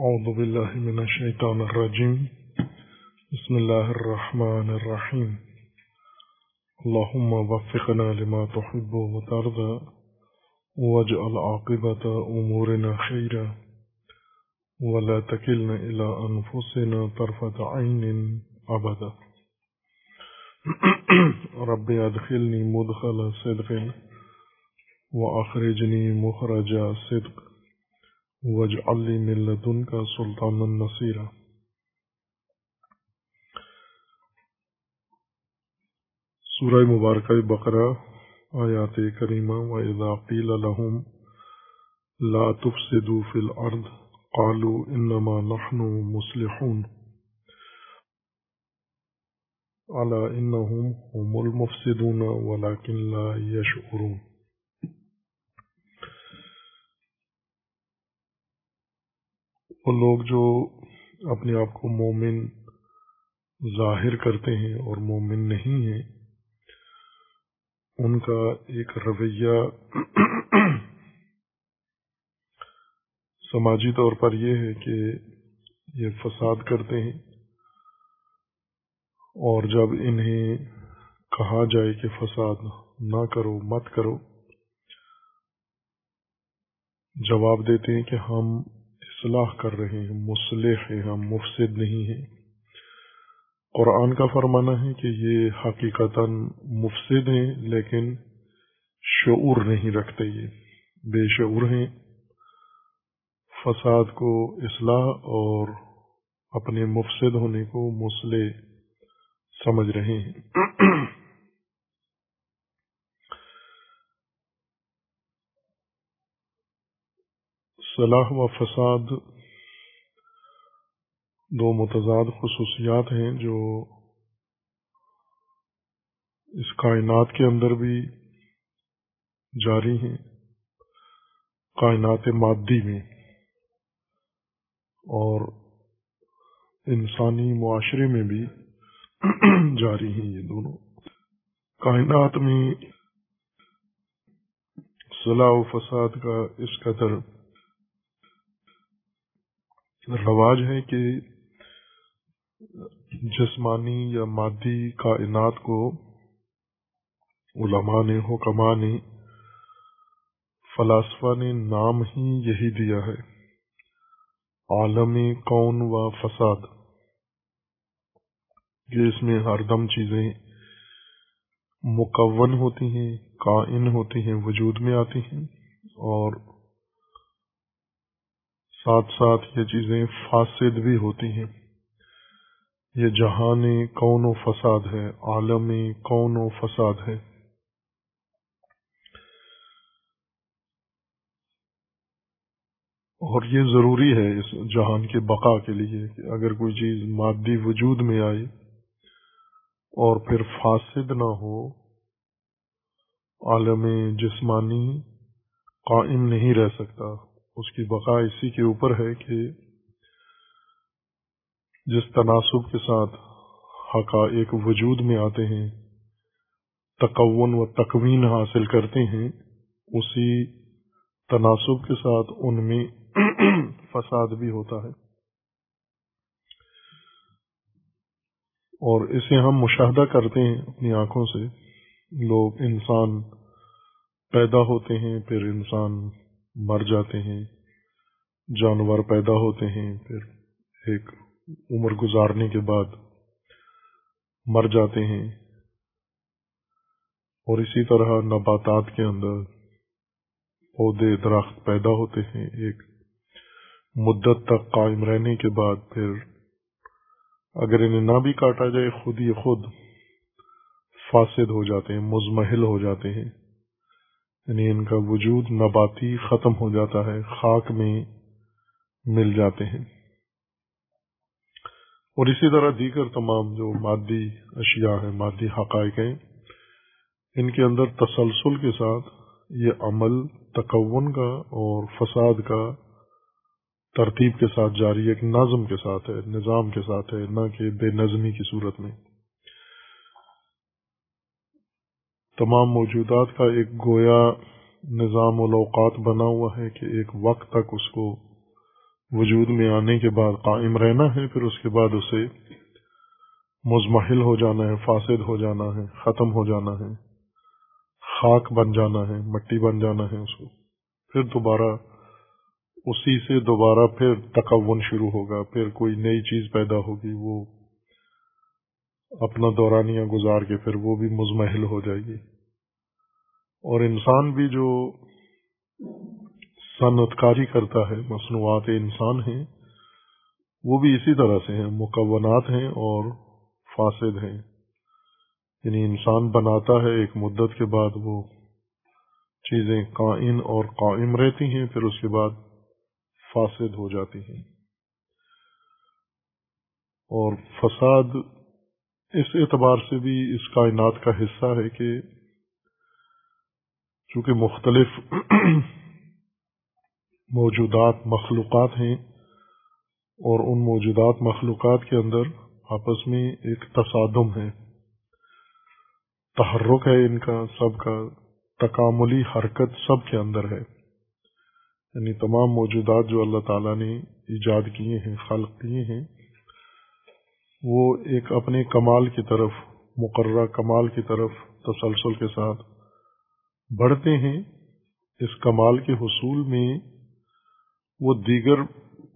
أعوذ بالله من الشيطان الرجيم. بسم الله الرحمن الرحيم. اللهم وفقنا لما تحب وترضى واجعل عاقبة أمورنا خيرا. ولا تكلنا إلى أنفسنا طرفة عين أبدا. رب أدخلني مدخل صدق وأخرجني مخرج صدق. واجعل لي من لدنك سلطانا نصيرا. سورہ مبارکہ بقرہ، آیات کریمہ، وَإِذَا قِيلَ لَهُمْ لَا تُفْسِدُوا فِي الْأَرْضِ قَالُوا إِنَّمَا نَحْنُ مُصْلِحُونَ. أَلَا إِنَّهُمْ هُمُ الْمُفْسِدُونَ وَلَكِنْ لَا يَشْعُرُونَ. وہ لوگ جو اپنے آپ کو مومن ظاہر کرتے ہیں اور مومن نہیں ہیں، ان کا ایک رویہ سماجی طور پر یہ ہے کہ یہ فساد کرتے ہیں۔ اور جب انہیں کہا جائے کہ فساد نہ کرو، مت کرو، جواب دیتے ہیں کہ ہم اصلاح کر رہے ہیں، مصلح ہیں، ہم مفسد نہیں ہیں۔ قرآن کا فرمانا ہے کہ یہ حقیقتا مفسد ہیں، لیکن شعور نہیں رکھتے یہ۔ بے شعور ہیں۔ فساد کو اصلاح اور اپنے مفسد ہونے کو مسلح سمجھ رہے ہیں۔ صلاح و فساد دو متضاد خصوصیات ہیں جو اس کائنات کے اندر بھی جاری ہیں، کائنات مادی میں، اور انسانی معاشرے میں بھی جاری ہیں یہ دونوں۔ کائنات میں صلاح و فساد کا اس قدر رواج ہے کہ جسمانی یا مادی کائنات کو علماء نے، حکماء نے، فلاسفہ نے نام ہی یہی دیا ہے، عالم کون و فساد۔ یہ اس میں ہر دم چیزیں مکون ہوتی ہیں، کائن ہوتی ہیں، وجود میں آتی ہیں اور ساتھ ساتھ یہ چیزیں فاسد بھی ہوتی ہیں۔ یہ جہان کون و فساد ہے عالم کون و فساد ہے۔ اور یہ ضروری ہے اس جہان کے بقا کے لیے کہ اگر کوئی چیز مادی وجود میں آئے اور پھر فاسد نہ ہو عالم جسمانی قائم نہیں رہ سکتا۔ اس کی بقا اسی کے اوپر ہے کہ جس تناسب کے ساتھ حقائق وجود میں آتے ہیں، تکون و تکوین حاصل کرتے ہیں، اسی تناسب کے ساتھ ان میں فساد بھی ہوتا ہے۔ اور اسے ہم مشاہدہ کرتے ہیں اپنی آنکھوں سے۔ لوگ انسان پیدا ہوتے ہیں، پھر انسان مر جاتے ہیں، جانور پیدا ہوتے ہیں، پھر ایک عمر گزارنے کے بعد مر جاتے ہیں۔ اور اسی طرح نباتات کے اندر پودے، درخت پیدا ہوتے ہیں۔ ایک مدت تک قائم رہنے کے بعد پھر اگر انہیں نہ بھی کاٹا جائے، خود ہی خود فاسد ہو جاتے ہیں، مزمحل ہو جاتے ہیں۔ یعنی ان کا وجود نباتی ختم ہو جاتا ہے، خاک میں مل جاتے ہیں۔ اور اسی طرح دیگر تمام جو مادی اشیاء ہیں، مادی حقائق ہیں، ان کے اندر تسلسل کے ساتھ یہ عمل تکون کا اور فساد کا ترتیب کے ساتھ جاری، ایک نظم کے ساتھ ہے، نظام کے ساتھ ہے، نہ کہ بے نظمی کی صورت میں۔ تمام موجودات کا ایک گویا نظام الاوقات بنا ہوا ہے کہ ایک وقت تک اس کو وجود میں آنے کے بعد قائم رہنا ہے، پھر اس کے بعد اسے مزمحل ہو جانا ہے، فاسد ہو جانا ہے، ختم ہو جانا ہے، خاک بن جانا ہے، مٹی بن جانا ہے اس کو۔ پھر دوبارہ اسی سے دوبارہ پھر تکون شروع ہوگا، پھر کوئی نئی چیز پیدا ہوگی، وہ اپنا دورانیہ گزار کے پھر وہ بھی مزمحل ہو جائے گی۔ اور انسان بھی جو صنعت کاری کرتا ہے، مصنوعات انسان ہیں، وہ بھی اسی طرح سے ہیں، مکونات ہیں اور فاسد ہیں۔ یعنی انسان بناتا ہے، ایک مدت کے بعد وہ چیزیں قائم اور قائم رہتی ہیں، پھر اس کے بعد فاسد ہو جاتی ہیں۔ اور فساد اس اعتبار سے بھی اس کائنات کا حصہ ہے کہ چونکہ مختلف موجودات مخلوقات ہیں اور ان موجودات مخلوقات کے اندر آپس میں ایک تصادم ہے۔ تحرک ہے ان کا، سب کا، تکاملی حرکت سب کے اندر ہے۔ یعنی تمام موجودات جو اللہ تعالیٰ نے ایجاد کیے ہیں، خلق کیے ہیں، وہ ایک اپنے کمال کی طرف، مقررہ کمال کی طرف تسلسل کے ساتھ بڑھتے ہیں اس کمال کے حصول میں وہ دیگر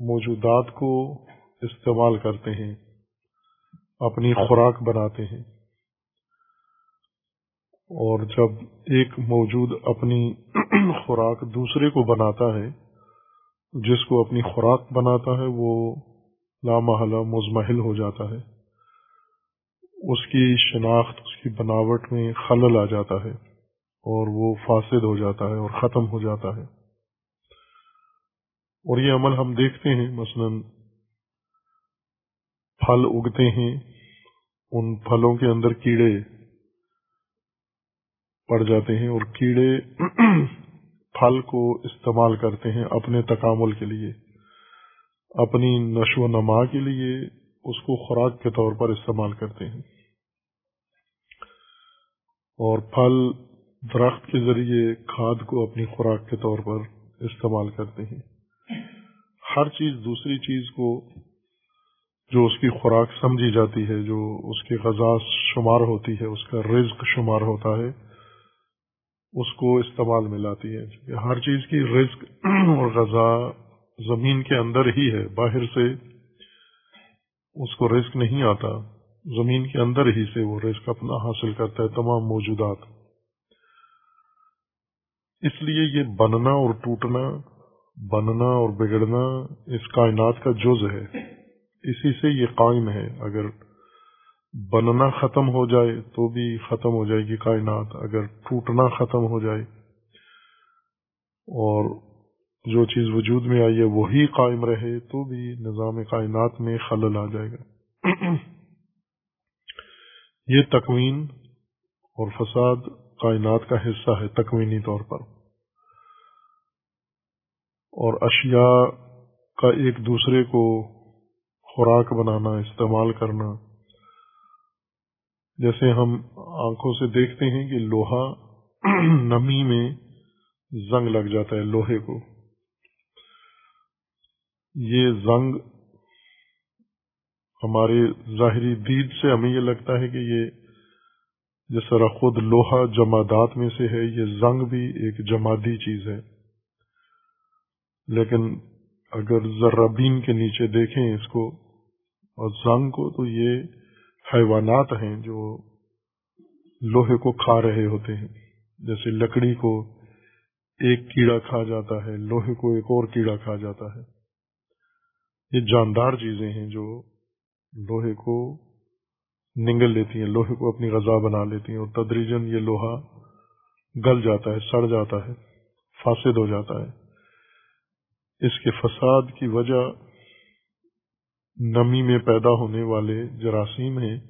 موجودات کو استعمال کرتے ہیں اپنی خوراک بناتے ہیں۔ اور جب ایک موجود اپنی خوراک دوسرے کو بناتا ہے جس کو اپنی خوراک بناتا ہے وہ لامحلہ مزمحل ہو جاتا ہے۔ اس کی شناخت اس کی بناوٹ میں خلل آ جاتا ہے۔ اور وہ فاسد ہو جاتا ہے اور ختم ہو جاتا ہے۔ اور یہ عمل ہم دیکھتے ہیں، مثلا پھل اگتے ہیں، ان پھلوں کے اندر کیڑے پڑ جاتے ہیں اور کیڑے پھل کو استعمال کرتے ہیں اپنے تکامل کے لیے، اپنی نشو و نما کے لیے اس کو خوراک کے طور پر استعمال کرتے ہیں۔ اور پھل درخت کے ذریعے کھاد کو اپنی خوراک کے طور پر استعمال کرتے ہیں۔ ہر چیز دوسری چیز کو جو اس کی خوراک سمجھی جاتی ہے، جو اس کی غذا شمار ہوتی ہے، اس کا رزق شمار ہوتا ہے، اس کو استعمال میں لاتی ہے ہر چیز کی رزق اور غذا زمین کے اندر ہی ہے۔ باہر سے اس کو رزق نہیں آتا، زمین کے اندر ہی سے وہ رزق اپنا حاصل کرتا ہے، تمام موجودات۔ اس لیے یہ بننا اور ٹوٹنا، بننا اور بگڑنا اس کائنات کا جز ہے۔ اسی سے یہ قائم ہے۔ اگر بننا ختم ہو جائے تو بھی ختم ہو جائے گی کائنات۔ اگر ٹوٹنا ختم ہو جائے اور جو چیز وجود میں آئی ہے وہی قائم رہے تو بھی نظام کائنات میں خلل آ جائے گا۔ یہ تکوین اور فساد کائنات کا حصہ ہے، تکوینی طور پر۔ اور اشیاء کا ایک دوسرے کو خوراک بنانا، استعمال کرنا۔ جیسے ہم آنکھوں سے دیکھتے ہیں کہ لوہا نمی میں زنگ لگ جاتا ہے لوہے کو۔ یہ زنگ ہمارے ظاہری دید سے ہمیں یہ لگتا ہے کہ یہ جس طرح خود لوہا جمادات میں سے ہے، یہ زنگ بھی ایک جمادی چیز ہے۔ لیکن اگر ذرابین کے نیچے دیکھیں اس کو اور زنگ کو، تو یہ حیوانات ہیں جو لوہے کو کھا رہے ہوتے ہیں۔ جیسے لکڑی کو ایک کیڑا کھا جاتا ہے، لوہے کو ایک اور کیڑا کھا جاتا ہے۔ یہ جاندار چیزیں ہیں جو لوہے کو نگل لیتی ہیں، لوہے کو اپنی غذا بنا لیتی ہیں اور تدریجن یہ لوہا گل جاتا ہے، سڑ جاتا ہے، فاسد ہو جاتا ہے۔ اس کے فساد کی وجہ نمی میں پیدا ہونے والے جراثیم ہیں،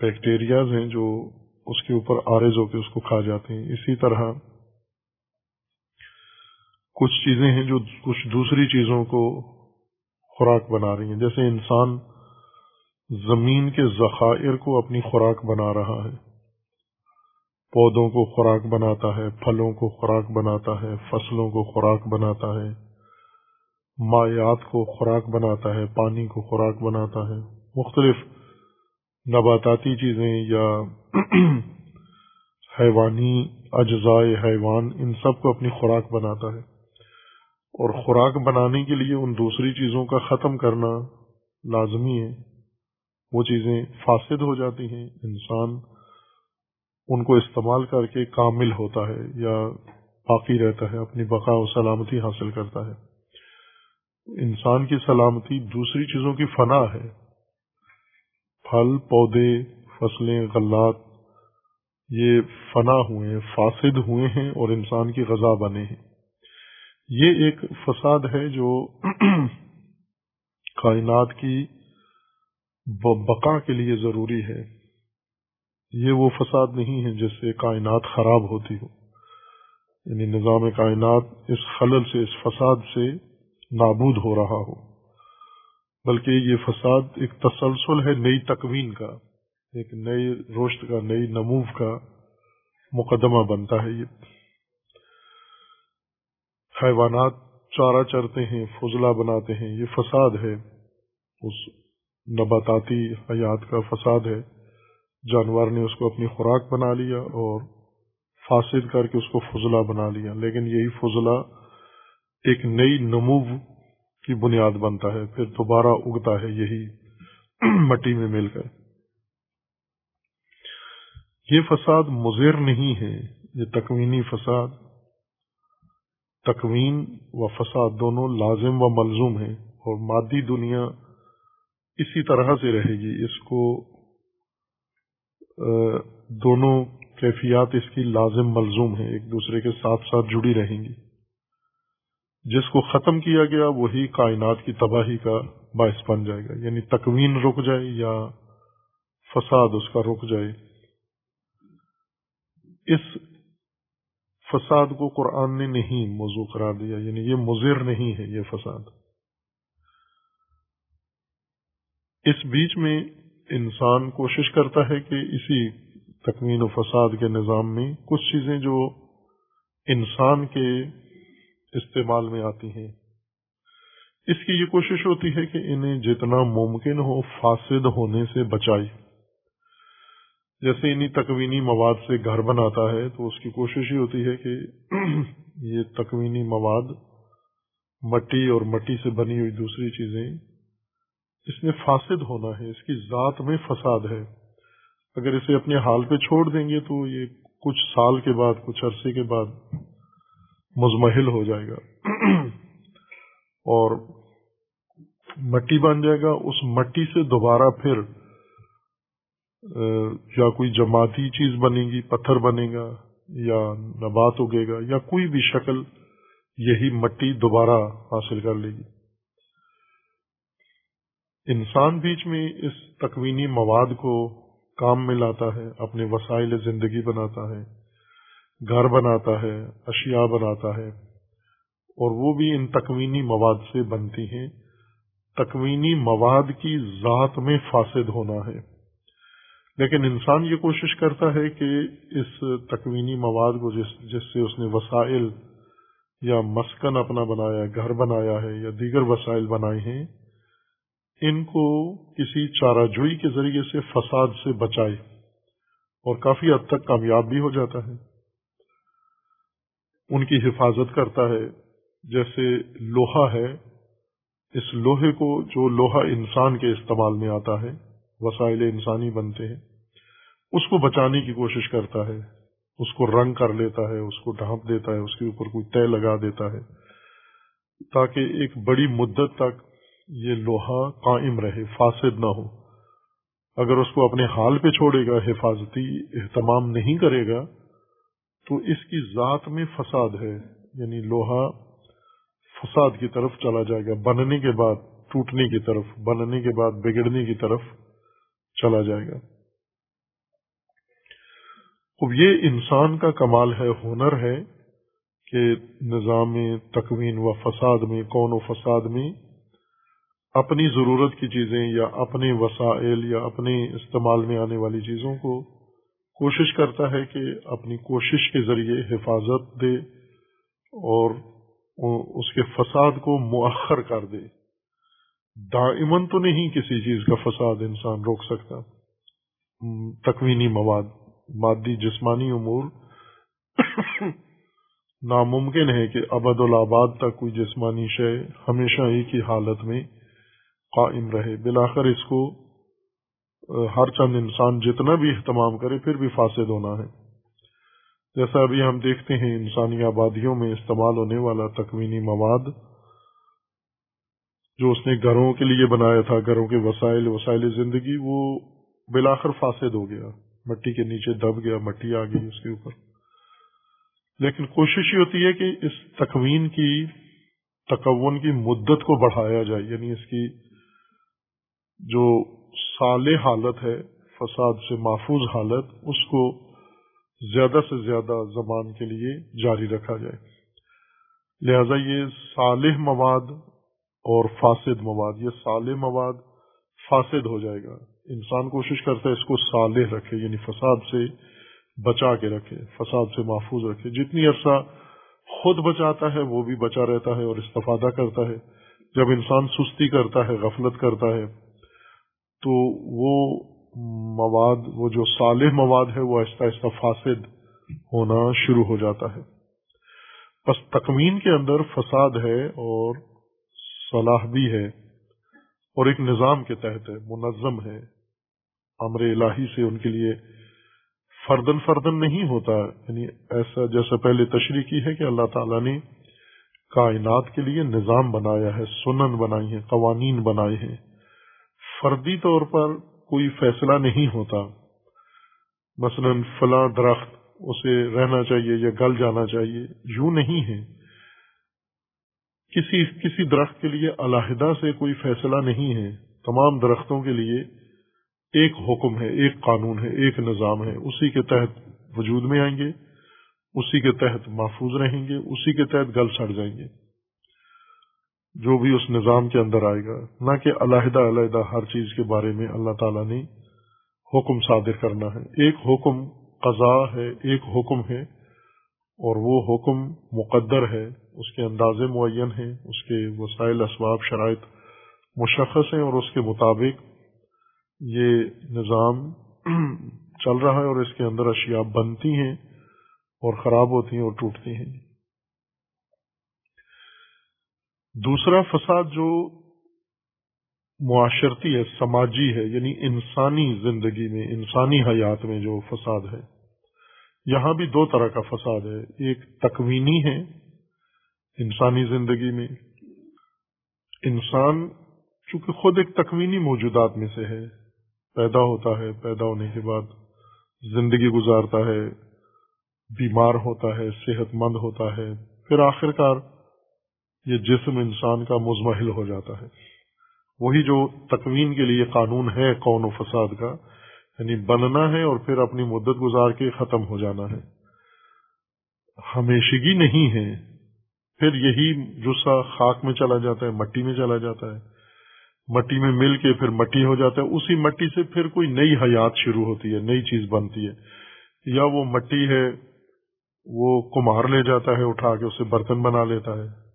بیکٹیریاز ہیں جو اس کے اوپر آرز ہو کے اس کو کھا جاتے ہیں۔ اسی طرح کچھ چیزیں ہیں جو کچھ دوسری چیزوں کو خوراک بنا رہی ہیں۔ جیسے انسان زمین کے ذخائر کو اپنی خوراک بنا رہا ہے۔ پودوں کو خوراک بناتا ہے، پھلوں کو خوراک بناتا ہے، فصلوں کو خوراک بناتا ہے، مایات کو خوراک بناتا ہے، پانی کو خوراک بناتا ہے۔ مختلف نباتاتی چیزیں یا حیوانی اجزائے حیوان، ان سب کو اپنی خوراک بناتا ہے۔ اور خوراک بنانے کے لیے ان دوسری چیزوں کا ختم کرنا لازمی ہے۔ وہ چیزیں فاسد ہو جاتی ہیں، انسان ان کو استعمال کر کے کامل ہوتا ہے یا باقی رہتا ہے، اپنی بقا و سلامتی حاصل کرتا ہے۔ انسان کی سلامتی دوسری چیزوں کی فنا ہے۔ پھل، پودے، فصلیں، غلات، یہ فنا ہوئے ہیں، فاسد ہوئے ہیں اور انسان کی غذا بنے ہیں۔ یہ ایک فساد ہے جو کائنات کی بقا کے لیے ضروری ہے۔ یہ وہ فساد نہیں ہے جس سے کائنات خراب ہوتی ہو۔ یعنی نظام کائنات اس خلل سے، اس فساد سے نابود ہو رہا ہو۔ بلکہ یہ فساد ایک تسلسل ہے نئی تکوین کا، ایک نئی روشت کا، نئی نموف کا مقدمہ بنتا ہے یہ۔ حیوانات چارہ چرتے ہیں، فضلہ بناتے ہیں۔ یہ فساد ہے، اس نباتاتی حیات کا فساد ہے۔ جانور نے اس کو اپنی خوراک بنا لیا اور فاسد کر کے اس کو فضلہ بنا لیا۔ لیکن یہی فضلہ ایک نئی نمو کی بنیاد بنتا ہے، پھر دوبارہ اگتا ہے، یہی مٹی میں مل کر۔ یہ فساد مضر نہیں ہے، یہ تکوینی فساد۔ تکوین و فساد دونوں لازم و ملزوم ہیں اور مادی دنیا اسی طرح سے رہے گی۔ اس کو دونوں کیفیات اس کی لازم ملزوم ہیں، ایک دوسرے کے ساتھ ساتھ جڑی رہیں گی۔ جس کو ختم کیا گیا، وہی کائنات کی تباہی کا باعث بن جائے گا۔ یعنی تکوین رک جائے یا فساد اس کا رک جائے۔ اس فساد کو قرآن نے نہیں موضوع قرار دیا یعنی یہ مضر نہیں ہے یہ فساد۔ اس بیچ میں انسان کوشش کرتا ہے کہ اسی تکمین و فساد کے نظام میں کچھ چیزیں جو انسان کے استعمال میں آتی ہیں۔ اس کی یہ کوشش ہوتی ہے کہ انہیں جتنا ممکن ہو فاسد ہونے سے بچائی جیسے انہیں تکوینی مواد سے گھر بناتا ہے تو اس کی کوشش ہی ہوتی ہے کہ یہ تکوینی مواد مٹی اور مٹی سے بنی ہوئی دوسری چیزیں اس میں فاسد ہونا ہے، اس کی ذات میں فساد ہے۔ اگر اسے اپنے حال پہ چھوڑ دیں گے تو یہ کچھ سال کے بعد، کچھ عرصے کے بعد مزمحل ہو جائے گا۔ اور مٹی بن جائے گا۔ اس مٹی سے دوبارہ پھر یا کوئی جماعتی چیز بنے گی، پتھر بنے گا یا نبات اگے گا یا کوئی بھی شکل، یہی مٹی دوبارہ حاصل کر لے گی۔ انسان بیچ میں اس تکوینی مواد کو کام میں لاتا ہے، اپنے وسائل زندگی بناتا ہے، گھر بناتا ہے، اشیاء بناتا ہے، اور وہ بھی ان تکوینی مواد سے بنتی ہیں۔ تکوینی مواد کی ذات میں فاسد ہونا ہے۔ لیکن انسان یہ کوشش کرتا ہے کہ اس تکوینی مواد کو جس جس سے اس نے وسائل یا مسکن اپنا بنایا، گھر بنایا ہے یا دیگر وسائل بنائے ہیں ان کو کسی چارہ جوئی کے ذریعے سے فساد سے بچائے اور کافی حد تک کامیاب بھی ہو جاتا ہے۔ ان کی حفاظت کرتا ہے۔ جیسے لوہا ہے، اس لوہے کو جو لوہا انسان کے استعمال میں آتا ہے، وسائل انسانی بنتے ہیں، اس کو بچانے کی کوشش کرتا ہے۔ اس کو رنگ کر لیتا ہے، اس کو ڈھانپ دیتا ہے، اس کے اوپر کوئی طے لگا دیتا ہے، تاکہ ایک بڑی مدت تک یہ لوہا قائم رہے، فاسد نہ ہو۔ اگر اس کو اپنے حال پہ چھوڑے گا، حفاظتی اہتمام نہیں کرے گا، تو اس کی ذات میں فساد ہے۔ یعنی لوہا فساد کی طرف چلا جائے گا، بننے کے بعد، ٹوٹنے کی طرف، بننے کے بعد، بگڑنے کی طرف چلا جائے گا۔ اب یہ انسان کا کمال ہے، ہنر ہے کہ نظام تکوین و فساد میں، کون و فساد میں اپنی ضرورت کی چیزیں یا اپنے وسائل یا اپنے استعمال میں آنے والی چیزوں کو کوشش کرتا ہے کہ اپنی کوشش کے ذریعے حفاظت دے اور اس کے فساد کو مؤخر کر دے۔ دائمن تو نہیں کسی چیز کا فساد انسان روک سکتا۔ تکوینی مواد، مادی جسمانی امور ناممکن ہے کہ ابد الآباد تک کوئی جسمانی شے ہمیشہ ایک ہی حالت میں قائم رہے بلاخر اس کو ہر چند انسان جتنا بھی اہتمام کرے پھر بھی فاسد ہونا ہے۔ جیسا ابھی ہم دیکھتے ہیں انسانی آبادیوں میں استعمال ہونے والا تکوینی مواد، جو اس نے گھروں کے لیے بنایا تھا، گھروں کے وسائل وسائل زندگی، وہ بلاخر فاسد ہو گیا۔ مٹی کے نیچے دب گیا، مٹی آ گئی اس کے اوپر۔ لیکن کوشش یہ ہوتی ہے کہ اس تکوین کی، تکون کی مدت کو بڑھایا جائے یعنی اس کی جو سال حالت ہے، فساد سے محفوظ حالت، اس کو زیادہ سے زیادہ زبان کے لیے جاری رکھا جائے۔ لہذا یہ صالح مواد اور فاسد مواد، یہ صالح مواد فاسد ہو جائے گا۔ انسان کوشش کرتا ہے اس کو صالح رکھے یعنی فساد سے بچا کے رکھے، فساد سے محفوظ رکھے۔ جتنی عرصہ خود بچاتا ہے، وہ بھی بچا رہتا ہے اور استفادہ کرتا ہے۔ جب انسان سستی کرتا ہے، غفلت کرتا ہے تو وہ مواد، وہ جو صالح مواد ہے، وہ آہستہ آہستہ فاسد ہونا شروع ہو جاتا ہے۔ بس تکمین کے اندر فساد ہے اور صلاح بھی ہے اور ایک نظام کے تحت ہے، منظم ہے۔ امر الہی سے ان کے لیے فردن فردن نہیں ہوتا۔ یعنی ایسا جیسا پہلے تشریح کی ہے کہ اللہ تعالیٰ نے کائنات کے لیے نظام بنایا ہے، سنن بنائی ہے قوانین بنائے ہیں۔ فردی طور پر کوئی فیصلہ نہیں ہوتا۔ مثلا فلاں درخت اسے رہنا چاہیے یا گل جانا چاہیے، یوں نہیں ہے۔ کسی کسی درخت کے لیے علیحدہ سے کوئی فیصلہ نہیں ہے۔ تمام درختوں کے لیے ایک حکم ہے، ایک قانون ہے، ایک نظام ہے۔ اسی کے تحت وجود میں آئیں گے، اسی کے تحت محفوظ رہیں گے، اسی کے تحت گل سڑ جائیں گے۔ جو بھی اس نظام کے اندر آئے گا، نہ کہ علیحدہ علیحدہ ہر چیز کے بارے میں اللہ تعالیٰ نے حکم صادر کرنا ہے۔ ایک حکم قضاء ہے، ایک حکم ہے، اور وہ حکم مقدر ہے، اس کے انداز معین ہیں، اس کے وسائل، اسباب، شرائط مشخص ہیں، اور اس کے مطابق یہ نظام چل رہا ہے، اور اس کے اندر اشیاء بنتی ہیں، اور خراب ہوتی ہیں، اور ٹوٹتی ہیں۔ دوسرا فساد جو معاشرتی ہے، سماجی ہے یعنی انسانی زندگی میں، انسانی حیات میں جو فساد ہے، یہاں بھی دو طرح کا فساد ہے۔ ایک تکوینی ہے انسانی زندگی میں، انسان چونکہ خود ایک تکوینی موجودات میں سے ہے، پیدا ہوتا ہے، پیدا ہونے کے بعد زندگی گزارتا ہے، بیمار ہوتا ہے صحت مند ہوتا ہے، پھر آخر کار یہ جسم انسان کا مزمحل ہو جاتا ہے۔ وہی جو تکوین کے لیے قانون ہے کون و فساد کا یعنی بننا ہے اور پھر اپنی مدت گزار کے ختم ہو جانا ہے۔ ہمیشگی نہیں ہے، پھر یہی جسا خاک میں چلا جاتا ہے، مٹی میں چلا جاتا ہے۔ مٹی میں مل کے پھر مٹی ہو جاتا ہے۔ اسی مٹی سے پھر کوئی نئی حیات شروع ہوتی ہے، نئی چیز بنتی ہے۔ یا وہ مٹی ہے، وہ کمہار لے جاتا ہے، اٹھا کے اسے برتن بنا لیتا ہے۔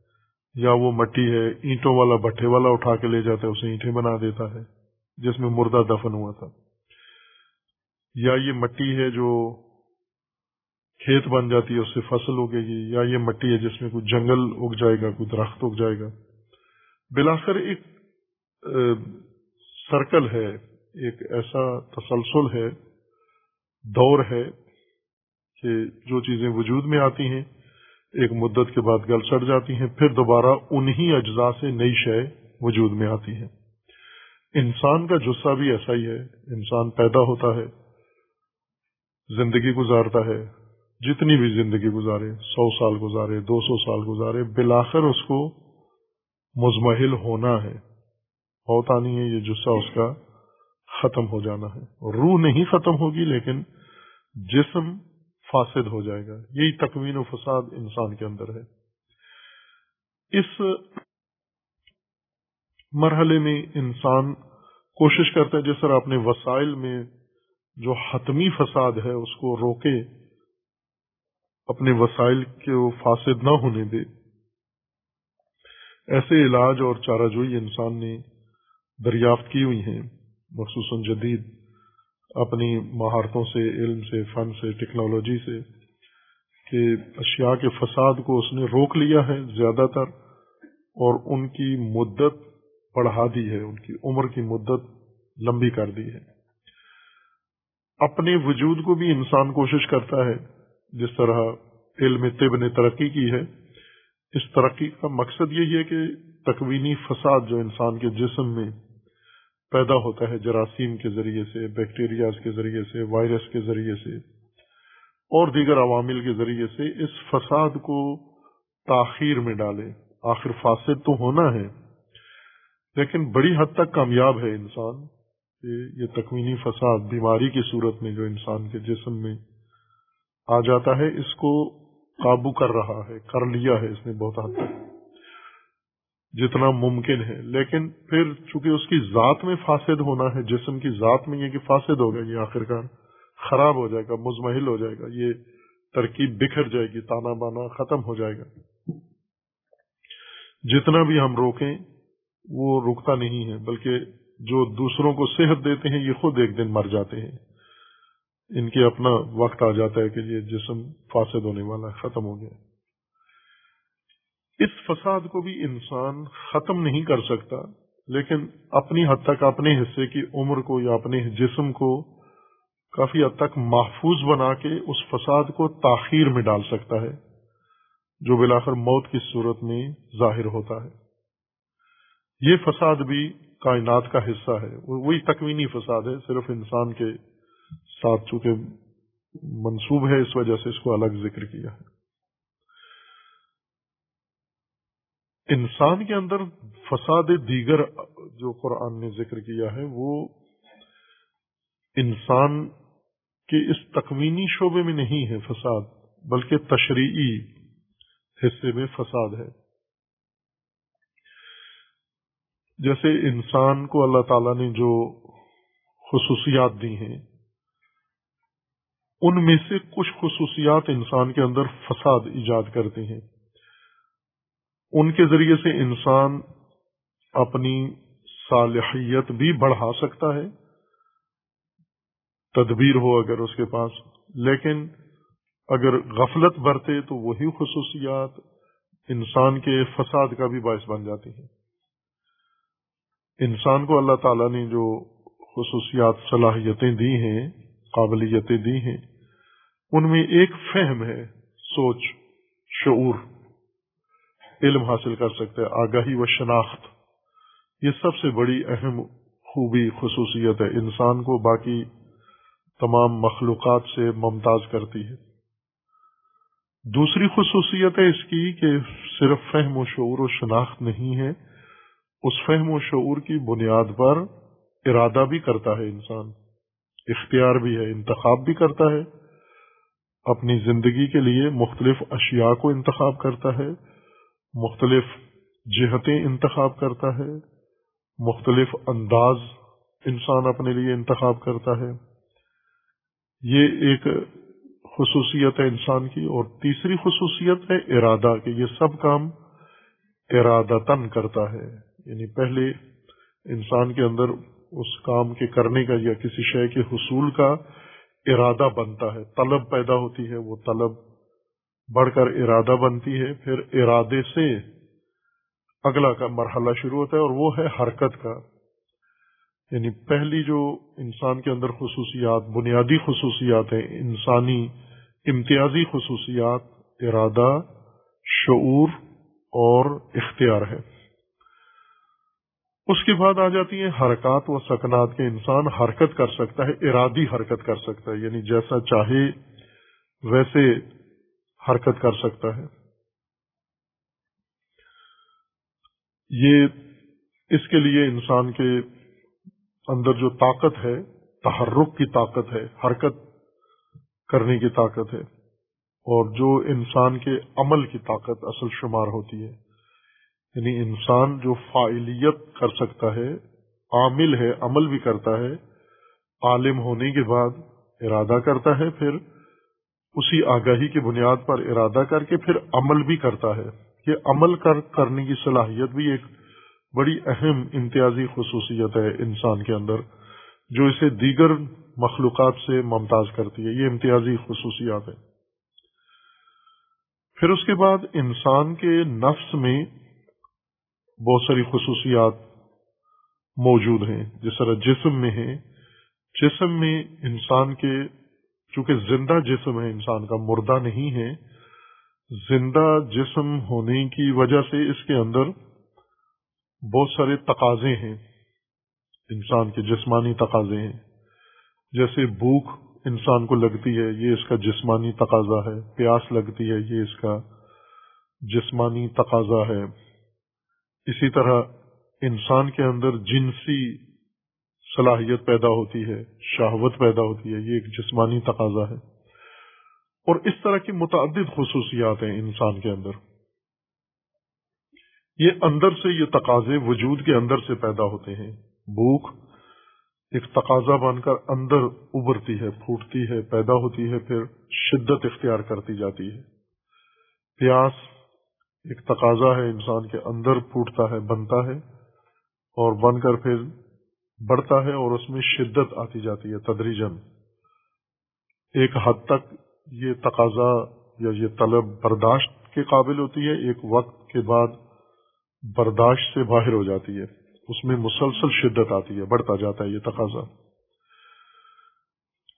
یا وہ مٹی ہے، اینٹوں والا بٹھے والا اٹھا کے لے جاتا ہے، اسے اینٹیں بنا دیتا ہے، جس میں مردہ دفن ہوا تھا۔ یا یہ مٹی ہے جو کھیت بن جاتی ہے، اس سے فصل اگے گی۔ یا یہ مٹی ہے جس میں کوئی جنگل اگ جائے گا، کوئی درخت اگ جائے گا۔ بلاخر ایک سرکل ہے، ایک ایسا تسلسل ہے، دور ہے کہ جو چیزیں وجود میں آتی ہیں ایک مدت کے بعد گل سڑ جاتی ہیں، پھر دوبارہ انہی اجزاء سے نئی شے وجود میں آتی ہے انسان کا جسہ بھی ایسا ہی ہے، انسان پیدا ہوتا ہے، زندگی گزارتا ہے، جتنی بھی زندگی گزارے، سو سال گزارے، دو سو سال گزارے بلاخر اس کو مزمحل ہونا ہے۔ ہوتا نہیں ہے، یہ جسہ اس کا ختم ہو جانا ہے۔ روح نہیں ختم ہوگی، لیکن جسم فاسد ہو جائے گا۔ یہی تکوین و فساد انسان کے اندر ہے۔ اس مرحلے میں انسان کوشش کرتا ہے، جس طرح اپنے وسائل میں جو حتمی فساد ہے، اس کو روکے، اپنے وسائل کے فاسد نہ ہونے دے۔ ایسے علاج اور چارہ جوئی انسان نے دریافت کی ہوئی ہیں، مخصوصاً جدید۔ اپنی مہارتوں سے، علم سے، فن سے، ٹیکنالوجی سے کہ اشیاء کے فساد کو اس نے روک لیا ہے زیادہ تر اور ان کی مدت بڑھا دی ہے، ان کی عمر کی مدت لمبی کر دی ہے۔ اپنے وجود کو بھی انسان کوشش کرتا ہے، جس طرح علم طب نے ترقی کی ہے۔ اس ترقی کا مقصد یہی ہے کہ تکوینی فساد جو انسان کے جسم میں پیدا ہوتا ہے جراثیم کے ذریعے سے بیکٹیریاز کے ذریعے سے وائرس کے ذریعے سے اور دیگر عوامل کے ذریعے سے اس فساد کو تاخیر میں ڈالے۔ آخر فاسد تو ہونا ہے، لیکن بڑی حد تک کامیاب ہے انسان۔ کہ یہ تکوینی فساد، بیماری کی صورت میں جو انسان کے جسم میں آ جاتا ہے، اس کو قابو کر رہا ہے، کر لیا ہے اس نے بہت حد تک۔ جتنا ممکن ہے۔ لیکن پھر چونکہ اس کی ذات میں فاسد ہونا ہے، جسم کی ذات میں یہ کہ فاسد ہوگا یہ آخر کار خراب ہو جائے گا، مزمحل ہو جائے گا، یہ ترکیب بکھر جائے گی، تانا بانا ختم ہو جائے گا۔ جتنا بھی ہم روکیں، وہ رکتا نہیں ہے، بلکہ جو دوسروں کو صحت دیتے ہیں، یہ خود ایک دن مر جاتے ہیں۔ ان کے اپنا وقت آ جاتا ہے کہ یہ جسم فاسد ہونے والا ہے ختم ہو گیا۔ اس فساد کو بھی انسان ختم نہیں کر سکتا، لیکن اپنی حد تک اپنے حصے کی عمر کو یا اپنے جسم کو کافی حد تک محفوظ بنا کے اس فساد کو تاخیر میں ڈال سکتا ہے، جو بلاخر موت کی صورت میں ظاہر ہوتا ہے۔ یہ فساد بھی کائنات کا حصہ ہے۔ وہی تکوینی فساد ہے، صرف انسان کے ساتھ چونکہ منسوب ہے، اس وجہ سے اس کو الگ ذکر کیا ہے۔ انسان کے اندر فساد دیگر جو قرآن نے ذکر کیا ہے، وہ انسان کے اس تکوینی شعبے میں نہیں ہے فساد، بلکہ تشریعی حصے میں فساد ہے۔ جیسے انسان کو اللہ تعالی نے جو خصوصیات دی ہیں، ان میں سے کچھ خصوصیات انسان کے اندر فساد ایجاد کرتے ہیں۔ ان کے ذریعے سے انسان اپنی صالحیت بھی بڑھا سکتا ہے۔ تدبیر ہو اگر اس کے پاس۔ لیکن اگر غفلت برتے تو وہی خصوصیات انسان کے فساد کا بھی باعث بن جاتی ہیں۔ انسان کو اللہ تعالی نے جو خصوصیات، صلاحیتیں دی ہیں، قابلیتیں دی ہیں، ان میں ایک فہم ہے، سوچ، شعور۔ علم حاصل کر سکتے ہیں، آگاہی و شناخت۔ یہ سب سے بڑی اہم خوبی خصوصیت ہے۔ انسان کو باقی تمام مخلوقات سے ممتاز کرتی ہے۔ دوسری خصوصیت ہے اس کی کہ صرف فہم و شعور و شناخت نہیں ہے، اس فہم و شعور کی بنیاد پر ارادہ بھی کرتا ہے انسان، اختیار بھی ہے، انتخاب بھی کرتا ہے، اپنی زندگی کے لیے مختلف اشیاء کو انتخاب کرتا ہے۔ مختلف جہتیں انتخاب کرتا ہے، مختلف انداز انسان اپنے لیے انتخاب کرتا ہے۔ یہ ایک خصوصیت ہے انسان کی اور تیسری خصوصیت ہے ارادہ کہ یہ سب کام ارادہ تن کرتا ہے۔ یعنی پہلے انسان کے اندر اس کام کے کرنے کا یا کسی شے کے حصول کا ارادہ بنتا ہے۔ طلب پیدا ہوتی ہے، وہ طلب بڑھ کر ارادہ بنتی ہے، پھر ارادے سے اگلا کا مرحلہ شروع ہوتا ہے اور وہ ہے حرکت کا۔ یعنی پہلی جو انسان کے اندر خصوصیات، بنیادی خصوصیات ہیں، انسانی امتیازی خصوصیات، ارادہ، شعور اور اختیار ہے۔ اس کے بعد آ جاتی ہیں حرکات و سکنات کے۔ انسان حرکت کر سکتا ہے، ارادی حرکت کر سکتا ہے یعنی جیسا چاہے ویسے حرکت کر سکتا ہے۔ یہ اس کے لیے انسان کے اندر جو طاقت ہے، تحرک کی طاقت ہے، حرکت کرنے کی طاقت ہے، اور جو انسان کے عمل کی طاقت اصل شمار ہوتی ہے۔ یعنی انسان جو فائلیت کر سکتا ہے، عامل ہے، عمل بھی کرتا ہے، عالم ہونے کے بعد ارادہ کرتا ہے، پھر اسی آگاہی کی بنیاد پر ارادہ کر کے پھر عمل بھی کرتا ہے یہ عمل کر کرنے کی صلاحیت بھی ایک بڑی اہم امتیازی خصوصیت ہے انسان کے اندر، جو اسے دیگر مخلوقات سے ممتاز کرتی ہے۔ یہ امتیازی خصوصیات ہے پھر اس کے بعد انسان کے نفس میں بہت ساری خصوصیات موجود ہیں، جس طرح جسم میں ہے جسم میں انسان کے چونکہ زندہ جسم ہے، انسان کا مردہ نہیں ہے، زندہ جسم ہونے کی وجہ سے اس کے اندر بہت سارے تقاضے ہیں۔ انسان کے جسمانی تقاضے ہیں۔ جیسے بھوک انسان کو لگتی ہے، یہ اس کا جسمانی تقاضا ہے۔ پیاس لگتی ہے، یہ اس کا جسمانی تقاضا ہے۔ اسی طرح انسان کے اندر جنسی صلاحیت پیدا ہوتی ہے، شہوت پیدا ہوتی ہے، یہ ایک جسمانی تقاضا ہے۔ اور اس طرح کی متعدد خصوصیات ہیں انسان کے اندر۔ یہ اندر سے، یہ تقاضے وجود کے اندر سے پیدا ہوتے ہیں۔ بھوک ایک تقاضا بن کر اندر ابھرتی ہے، پھوٹتی ہے، پیدا ہوتی ہے، پھر شدت اختیار کرتی جاتی ہے۔ پیاس ایک تقاضا ہے، انسان کے اندر پھوٹتا ہے، بنتا ہے اور بن کر پھر بڑھتا ہے اور اس میں شدت آتی جاتی ہے تدریجن ایک حد تک یہ تقاضا یا یہ طلب برداشت کے قابل ہوتی ہے، ایک وقت کے بعد برداشت سے باہر ہو جاتی ہے۔ اس میں مسلسل شدت آتی ہے، بڑھتا جاتا ہے یہ تقاضا۔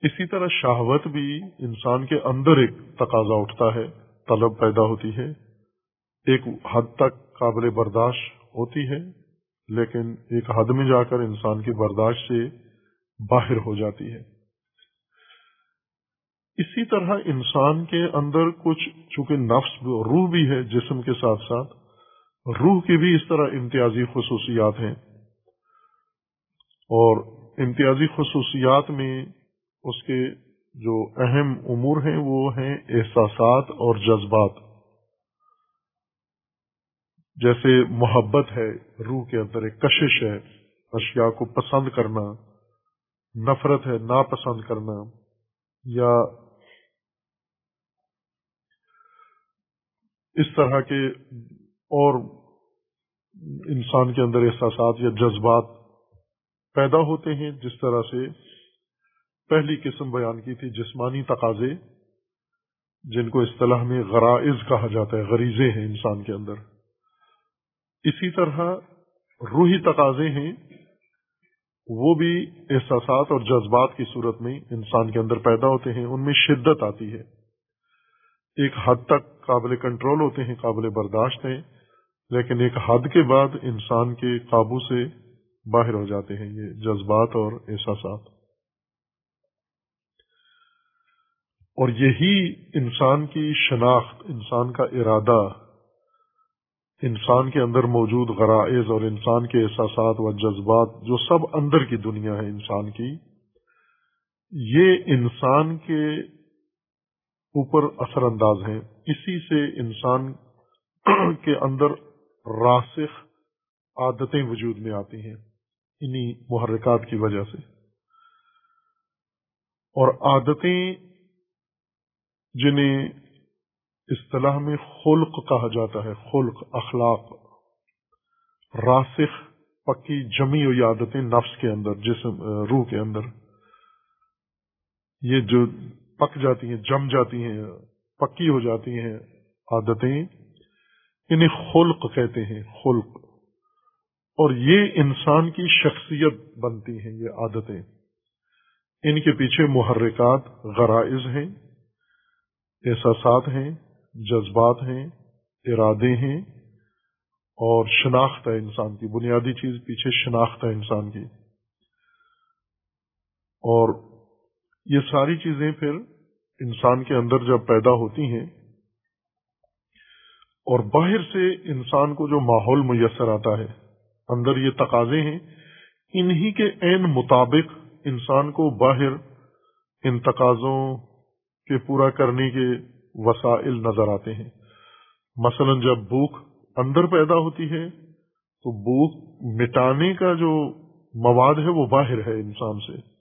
اسی طرح شہوت بھی انسان کے اندر ایک تقاضا اٹھتا ہے، طلب پیدا ہوتی ہے۔ ایک حد تک قابل برداشت ہوتی ہے۔ لیکن ایک حد میں جا کر انسان کی برداشت سے باہر ہو جاتی ہے۔ اسی طرح انسان کے اندر کچھ، چونکہ نفس روح بھی ہے جسم کے ساتھ ساتھ، روح کی بھی اس طرح امتیازی خصوصیات ہیں۔ اور امتیازی خصوصیات میں اس کے جو اہم امور ہیں وہ ہیں احساسات اور جذبات۔ جیسے محبت ہے، روح کے اندر ایک کشش ہے، اشیاء کو پسند کرنا، نفرت ہے، ناپسند کرنا، یا اس طرح کے اور انسان کے اندر احساسات یا جذبات پیدا ہوتے ہیں، جس طرح سے پہلی قسم بیان کی تھی، جسمانی تقاضے، جن کو اصطلاح میں غرائز کہا جاتا ہے، غریزے ہیں انسان کے اندر۔ اسی طرح روحی تقاضے ہیں، وہ بھی احساسات اور جذبات کی صورت میں انسان کے اندر پیدا ہوتے ہیں، ان میں شدت آتی ہے۔ ایک حد تک قابل کنٹرول ہوتے ہیں، قابل برداشت ہیں، لیکن ایک حد کے بعد انسان کے قابو سے باہر ہو جاتے ہیں یہ جذبات اور احساسات۔ اور یہی انسان کی شناخت، انسان کا ارادہ انسان کے اندر موجود غرائز اور انسان کے احساسات و جذبات جو سب اندر کی دنیا ہے انسان کی، یہ انسان کے اوپر اثر انداز ہیں۔ اسی سے انسان کے اندر راسخ عادتیں وجود میں آتی ہیں انہی محرکات کی وجہ سے۔ اور عادتیں جنہیں اصطلاح میں خلق کہا جاتا ہے، خلق، اخلاق۔ راسخ، پکی، جمی ہوئی عادتیں نفس کے اندر، جسم روح کے اندر۔ یہ جو پک جاتی ہیں، جم جاتی ہیں، پکی ہو جاتی ہیں عادتیں، انہیں خلق کہتے ہیں، خلق۔ اور یہ انسان کی شخصیت بنتی ہیں، یہ عادتیں۔ ان کے پیچھے محرکات غرائز ہیں، احساسات ہیں۔ جذبات ہیں، ارادے ہیں اور شناخت ہے انسان کی، بنیادی چیز پیچھے شناخت ہے انسان کی۔ اور یہ ساری چیزیں پھر انسان کے اندر جب پیدا ہوتی ہیں اور باہر سے انسان کو جو ماحول میسر آتا ہے، اندر یہ تقاضے ہیں، انہی کے عین مطابق انسان کو باہر ان تقاضوں کے پورا کرنے کے وسائل نظر آتے ہیں۔ مثلا جب بھوک اندر پیدا ہوتی ہے، تو بھوک مٹانے کا جو مواد ہے، وہ باہر ہے انسان سے۔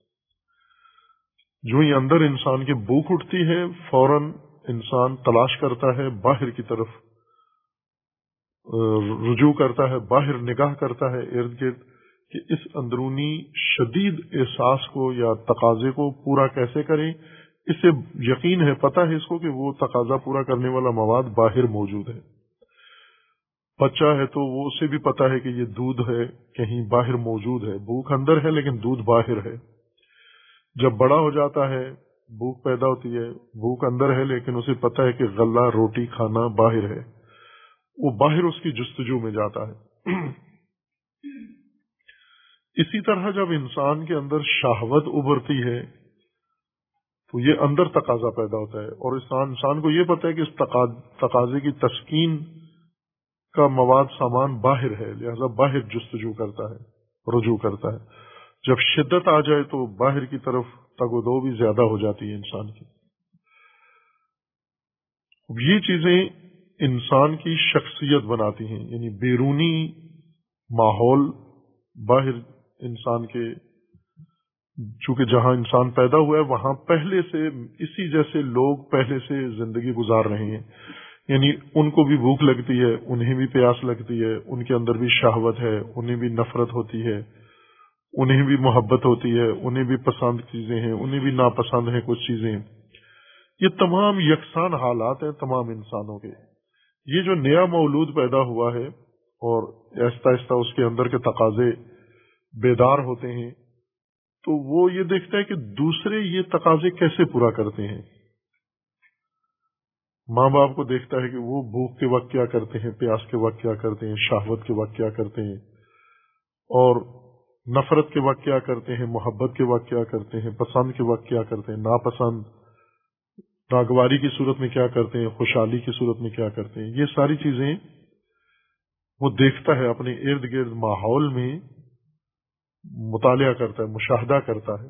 جو ہی اندر انسان کی بھوک اٹھتی ہے، فوراً انسان تلاش کرتا ہے، باہر کی طرف رجوع کرتا ہے، باہر نگاہ کرتا ہے، ارد گرد، کہ اس اندرونی شدید احساس کو یا تقاضے کو پورا کیسے کریں اس سے یقین ہے، پتہ ہے اس کو کہ وہ تقاضا پورا کرنے والا مواد باہر موجود ہے۔ بچہ ہے تو وہ اسے بھی پتا ہے کہ یہ دودھ ہے، کہیں باہر موجود ہے۔ بھوک اندر ہے لیکن دودھ باہر ہے۔ جب بڑا ہو جاتا ہے، بھوک پیدا ہوتی ہے۔ بھوک اندر ہے لیکن اسے پتا ہے کہ غلہ، روٹی، کھانا باہر ہے۔ وہ باہر اس کی جستجو میں جاتا ہے۔ اسی طرح جب انسان کے اندر شہوت ابھرتی ہے تو یہ اندر تقاضا پیدا ہوتا ہے اور انسان کو یہ پتا ہے کہ اس تقاضے کی تسکین کا مواد سامان باہر ہے، لہذا باہر جستجو کرتا ہے، رجوع کرتا ہے۔ جب شدت آ جائے تو باہر کی طرف تگ و دو بھی زیادہ ہو جاتی ہے انسان کی۔ یہ چیزیں انسان کی شخصیت بناتی ہیں یعنی بیرونی ماحول باہر انسان کے چونکہ جہاں انسان پیدا ہوا ہے، وہاں پہلے سے اسی جیسے لوگ پہلے سے زندگی گزار رہے ہیں۔ یعنی ان کو بھی بھوک لگتی ہے، انہیں بھی پیاس لگتی ہے، ان کے اندر بھی شہوت ہے، انہیں بھی نفرت ہوتی ہے، انہیں بھی محبت ہوتی ہے، انہیں بھی پسند چیزیں ہیں، انہیں بھی ناپسند ہیں کچھ چیزیں۔ یہ تمام یکساں حالات ہیں تمام انسانوں کے۔ یہ جو نیا مولود پیدا ہوا ہے اور آہستہ آہستہ اس کے اندر کے تقاضے بیدار ہوتے ہیں تو وہ یہ دیکھتا ہے کہ دوسرے یہ تقاضے کیسے پورا کرتے ہیں؟ ماں باپ کو دیکھتا ہے کہ وہ بھوک کے وقت کیا کرتے ہیں، پیاس کے وقت کیا کرتے ہیں، شہوت کے وقت کیا کرتے ہیں، اور نفرت کے وقت کیا کرتے ہیں، محبت کے وقت کیا کرتے ہیں، پسند کے وقت کیا کرتے ہیں، ناپسند، ناگواری کی صورت میں کیا کرتے ہیں، خوشحالی کی صورت میں کیا کرتے ہیں، یہ ساری چیزیں وہ دیکھتا ہے اپنے ارد گرد ماحول میں مطالعہ کرتا ہے، مشاہدہ کرتا ہے۔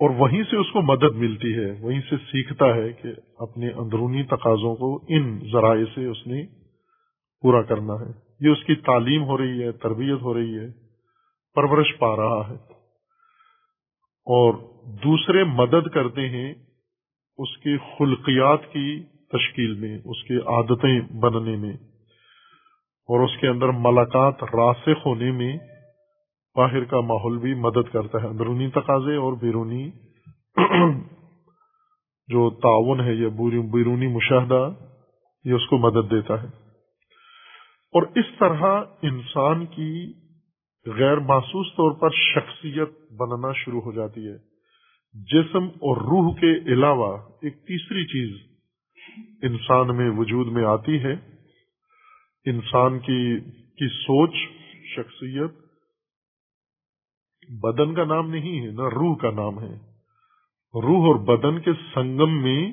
اور وہیں سے اس کو مدد ملتی ہے، وہیں سے سیکھتا ہے کہ اپنے اندرونی تقاضوں کو ان ذرائع سے اس نے پورا کرنا ہے۔ یہ اس کی تعلیم ہو رہی ہے، تربیت ہو رہی ہے، پرورش پا رہا ہے۔ اور دوسرے مدد کرتے ہیں اس کے خلقیات کی تشکیل میں، اس کے عادتیں بننے میں۔ اور اس کے اندر ملاقات راسخ ہونے میں باہر کا ماحول بھی مدد کرتا ہے۔ اندرونی تقاضے اور بیرونی جو تعاون ہے، یہ بیرونی مشاہدہ، یہ اس کو مدد دیتا ہے۔ اور اس طرح انسان کی غیر محسوس طور پر شخصیت بننا شروع ہو جاتی ہے۔ جسم اور روح کے علاوہ ایک تیسری چیز انسان میں وجود میں آتی ہے۔ انسان کی کی سوچ، شخصیت بدن کا نام نہیں ہے نہ روح کا نام ہے۔ روح اور بدن کے سنگم میں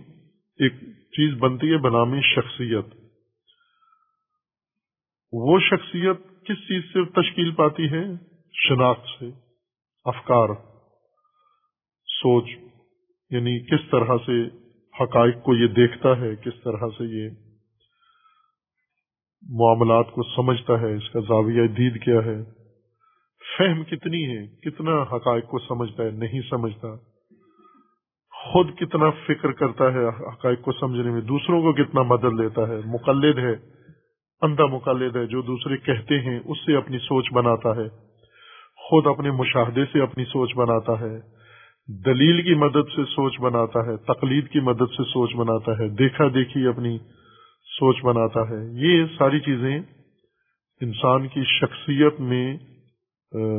ایک چیز بنتی ہے، بنامی شخصیت۔ وہ شخصیت کس چیز سے تشکیل پاتی ہے؟ شناخت سے۔ افکار۔ سوچ۔ یعنی کس طرح سے حقائق کو یہ دیکھتا ہے، کس طرح سے یہ معاملات کو سمجھتا ہے، اس کا زاویہ دید کیا ہے۔ فہم کتنی ہے، کتنا حقائق کو سمجھتا ہے، نہیں سمجھتا۔ خود کتنا فکر کرتا ہے حقائق کو سمجھنے میں، دوسروں کو کتنا مدد لیتا ہے۔ مقلد ہے، اندھا مقلد ہے، جو دوسرے کہتے ہیں، اس سے اپنی سوچ بناتا ہے۔ خود اپنے مشاہدے سے اپنی سوچ بناتا ہے۔ دلیل کی مدد سے سوچ بناتا ہے، تقلید کی مدد سے سوچ بناتا ہے۔ دیکھا دیکھی اپنی سوچ بناتا ہے۔ یہ ساری چیزیں انسان کی شخصیت میں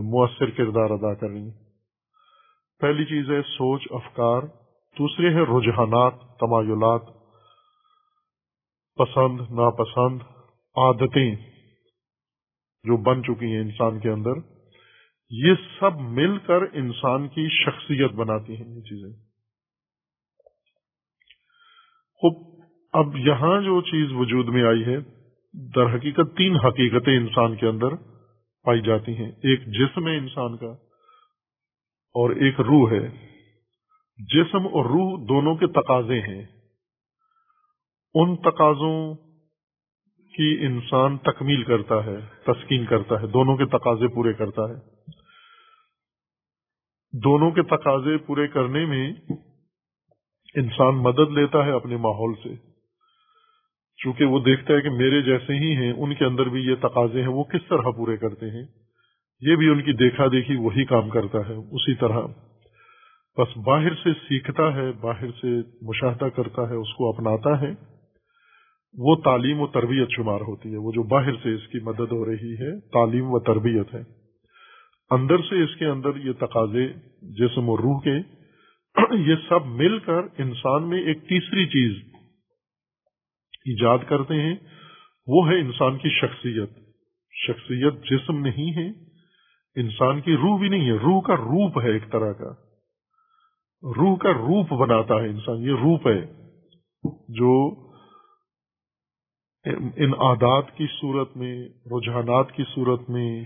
مؤثر کردار ادا کر رہی ہیں۔ پہلی چیز ہے سوچ، افکار۔ دوسرے ہے رجحانات، تمایلات، پسند، ناپسند، عادتیں جو بن چکی ہیں انسان کے اندر۔ یہ سب مل کر انسان کی شخصیت بناتی ہیں یہ چیزیں۔ خوب اب یہاں جو چیز وجود میں آئی ہے، در حقیقت تین حقیقتیں انسان کے اندر پائی جاتی ہیں۔ ایک جسم ہے انسان کا اور ایک روح ہے۔ جسم اور روح دونوں کے تقاضے ہیں۔ ان تقاضوں کی انسان تکمیل کرتا ہے، تسکین کرتا ہے، دونوں کے تقاضے پورے کرتا ہے۔ دونوں کے تقاضے پورے کرنے میں انسان مدد لیتا ہے اپنے ماحول سے۔ چونکہ وہ دیکھتا ہے کہ میرے جیسے ہی ہیں، ان کے اندر بھی یہ تقاضے ہیں، وہ کس طرح پورے کرتے ہیں؟ یہ بھی ان کی دیکھا دیکھی وہی کام کرتا ہے، اسی طرح۔ بس باہر سے سیکھتا ہے، باہر سے مشاہدہ کرتا ہے، اس کو اپناتا ہے۔ وہ تعلیم و تربیت شمار ہوتی ہے، وہ جو باہر سے اس کی مدد ہو رہی ہے، تعلیم و تربیت ہے۔ اندر سے اس کے اندر یہ تقاضے، جسم و روح کے، یہ سب مل کر انسان میں ایک تیسری چیز ایجاد کرتے ہیں، وہ ہے انسان کی شخصیت۔ شخصیت جسم نہیں ہے، انسان کی روح بھی نہیں ہے۔ روح کا روپ ہے ایک طرح کا۔ روح کا روپ بناتا ہے انسان، یہ روپ ہے جو ان عادات کی صورت میں، رجحانات کی صورت میں،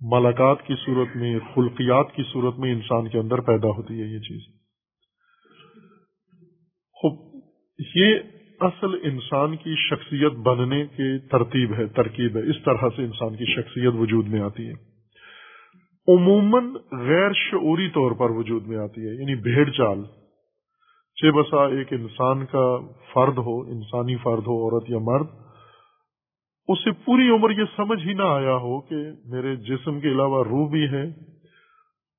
ملاقات کی صورت میں، خلقیات کی صورت میں انسان کے اندر پیدا ہوتی ہے یہ چیز۔ خوب، یہ اصل انسان کی شخصیت بننے کی ترتیب ہے، ترکیب ہے، اس طرح سے انسان کی شخصیت وجود میں آتی ہے۔ عموماً غیر شعوری طور پر وجود میں آتی ہے یعنی بھیڑ چال۔ چھ بسا ایک انسان کا فرد ہو، انسانی فرد ہو، عورت یا مرد، اسے پوری عمر یہ سمجھ ہی نہ آیا ہو کہ میرے جسم کے علاوہ روح بھی ہے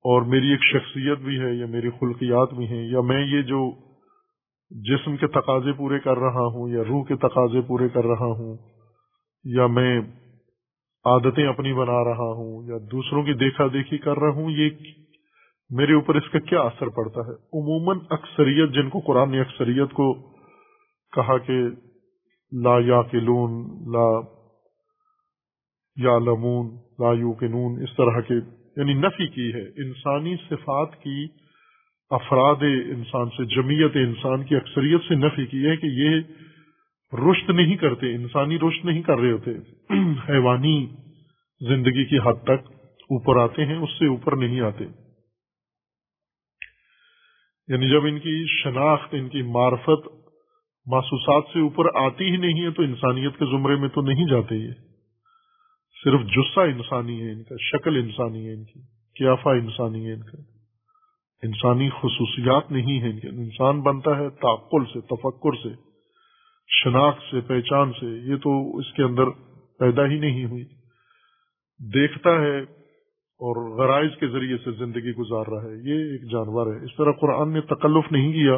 اور میری ایک شخصیت بھی ہے یا میری خلقیات بھی ہیں یا میں یہ جو جسم کے تقاضے پورے کر رہا ہوں یا روح کے تقاضے پورے کر رہا ہوں یا میں عادتیں اپنی بنا رہا ہوں یا دوسروں کی دیکھا دیکھی کر رہا ہوں، یہ میرے اوپر اس کا کیا اثر پڑتا ہے؟ عموماً اکثریت، جن کو قرآن نے اکثریت کو کہا کہ لا یا لا یا لمون لا یو اس طرح کے یعنی نفی کی ہے، انسانی صفات کی افراد انسان سے، جمعیت انسان کی اکثریت سے نفی کی ہے کہ یہ رشت نہیں کرتے، انسانی رشت نہیں کر رہے ہوتے۔ حیوانی زندگی کی حد تک اوپر آتے ہیں، اس سے اوپر نہیں آتے۔ یعنی جب ان کی شناخت، ان کی معرفت محسوسات سے اوپر آتی ہی نہیں ہے، تو انسانیت کے زمرے میں تو نہیں جاتے یہ۔ صرف جسہ انسانی ہے ان کا، شکل انسانی ہے ان کی قیافہ انسانی ہے ان کا۔ انسانی خصوصیات نہیں ہیں۔ انسان بنتا ہے تعقل سے، تفکر سے، شناخت سے، پہچان سے۔ یہ تو اس کے اندر پیدا ہی نہیں ہوئی۔ دیکھتا ہے اور غرائز کے ذریعے سے زندگی گزار رہا ہے۔ یہ ایک جانور ہے۔ اس طرح قرآن نے تکلف نہیں کیا،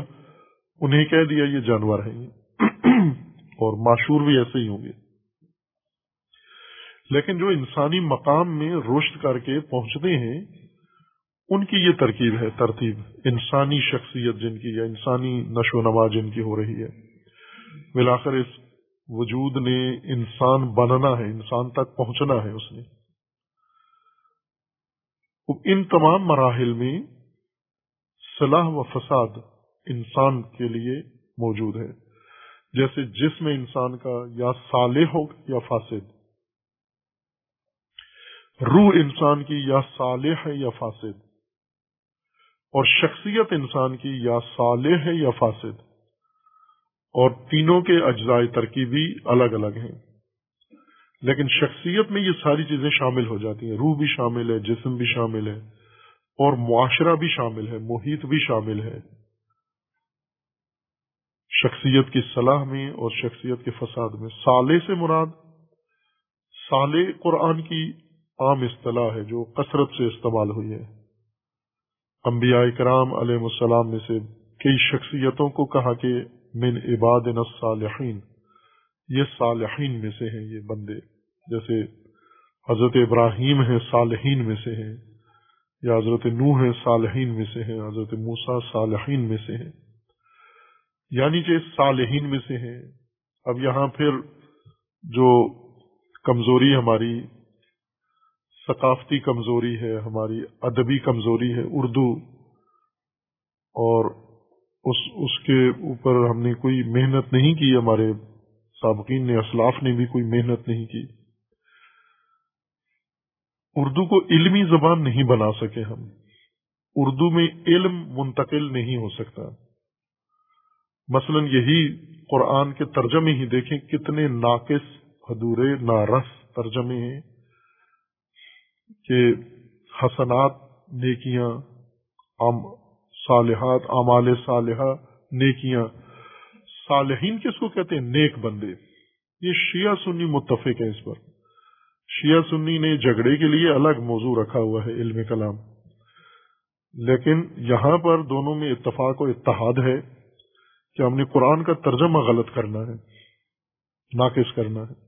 انہیں کہہ دیا یہ جانور ہیں۔ اور معشور بھی ایسے ہی ہوں گے۔ لیکن جو انسانی مقام میں رشت کر کے پہنچتے ہیں ان کی یہ ترکیب ہے، ترتیب، انسانی شخصیت جن کی یا انسانی نشو و نما جن کی ہو رہی ہے۔ بلاخر اس وجود نے انسان بننا ہے، انسان تک پہنچنا ہے اس نے۔ ان تمام مراحل میں صلاح و فساد انسان کے لیے موجود ہے۔ جیسے جسم انسان کا یا صالح ہو یا فاسد۔ روح انسان کی یا صالح ہے یا فاسد۔ اور شخصیت انسان کی یا صالح ہے یا فاسد، اور تینوں کے اجزائے ترکیبی الگ الگ ہیں۔ لیکن شخصیت میں یہ ساری چیزیں شامل ہو جاتی ہیں۔ روح بھی شامل ہے، جسم بھی شامل ہے، اور معاشرہ بھی شامل ہے، محیط بھی شامل ہے۔ شخصیت کی صلاح میں اور شخصیت کے فساد میں۔ سالے سے مراد سالے قرآن کی عام اصطلاح ہے جو کثرت سے استعمال ہوئی ہے۔ انبیاء کرام علیہ السلام میں سے کئی شخصیتوں کو کہا کہ من عباد الصالحین، یہ صالحین میں سے ہیں یہ بندے۔ جیسے حضرت ابراہیم ہیں صالحین میں سے ہیں، یا حضرت نوح ہیں صالحین میں سے ہیں، حضرت موسا صالحین میں سے ہیں۔ یعنی کہ صالحین میں سے ہیں۔ اب یہاں پھر جو کمزوری ہماری ثقافتی کمزوری ہے، ہماری ادبی کمزوری ہے، اردو، اور اس اس کے اوپر ہم نے کوئی محنت نہیں کی، ہمارے سابقین نے، اسلاف نے بھی کوئی محنت نہیں کی۔ اردو کو علمی زبان نہیں بنا سکے ہم۔ اردو میں علم منتقل نہیں ہو سکتا۔ مثلا یہی قرآن کے ترجمے ہی دیکھیں، کتنے ناقص حدورے نارس ترجمے ہیں۔ کہ حسنات، نیکیاں صالحات، اعمال صالحہ، نیکیاں۔ صالحین کس کو کہتے ہیں؟ نیک بندے۔ یہ شیعہ سنی متفق ہے اس پر۔ شیعہ سنی نے جھگڑے کے لیے الگ موضوع رکھا ہوا ہے علم کلام۔ لیکن یہاں پر دونوں میں اتفاق و اتحاد ہے کہ ہم نے قرآن کا ترجمہ غلط کرنا ہے، ناقص کرنا ہے۔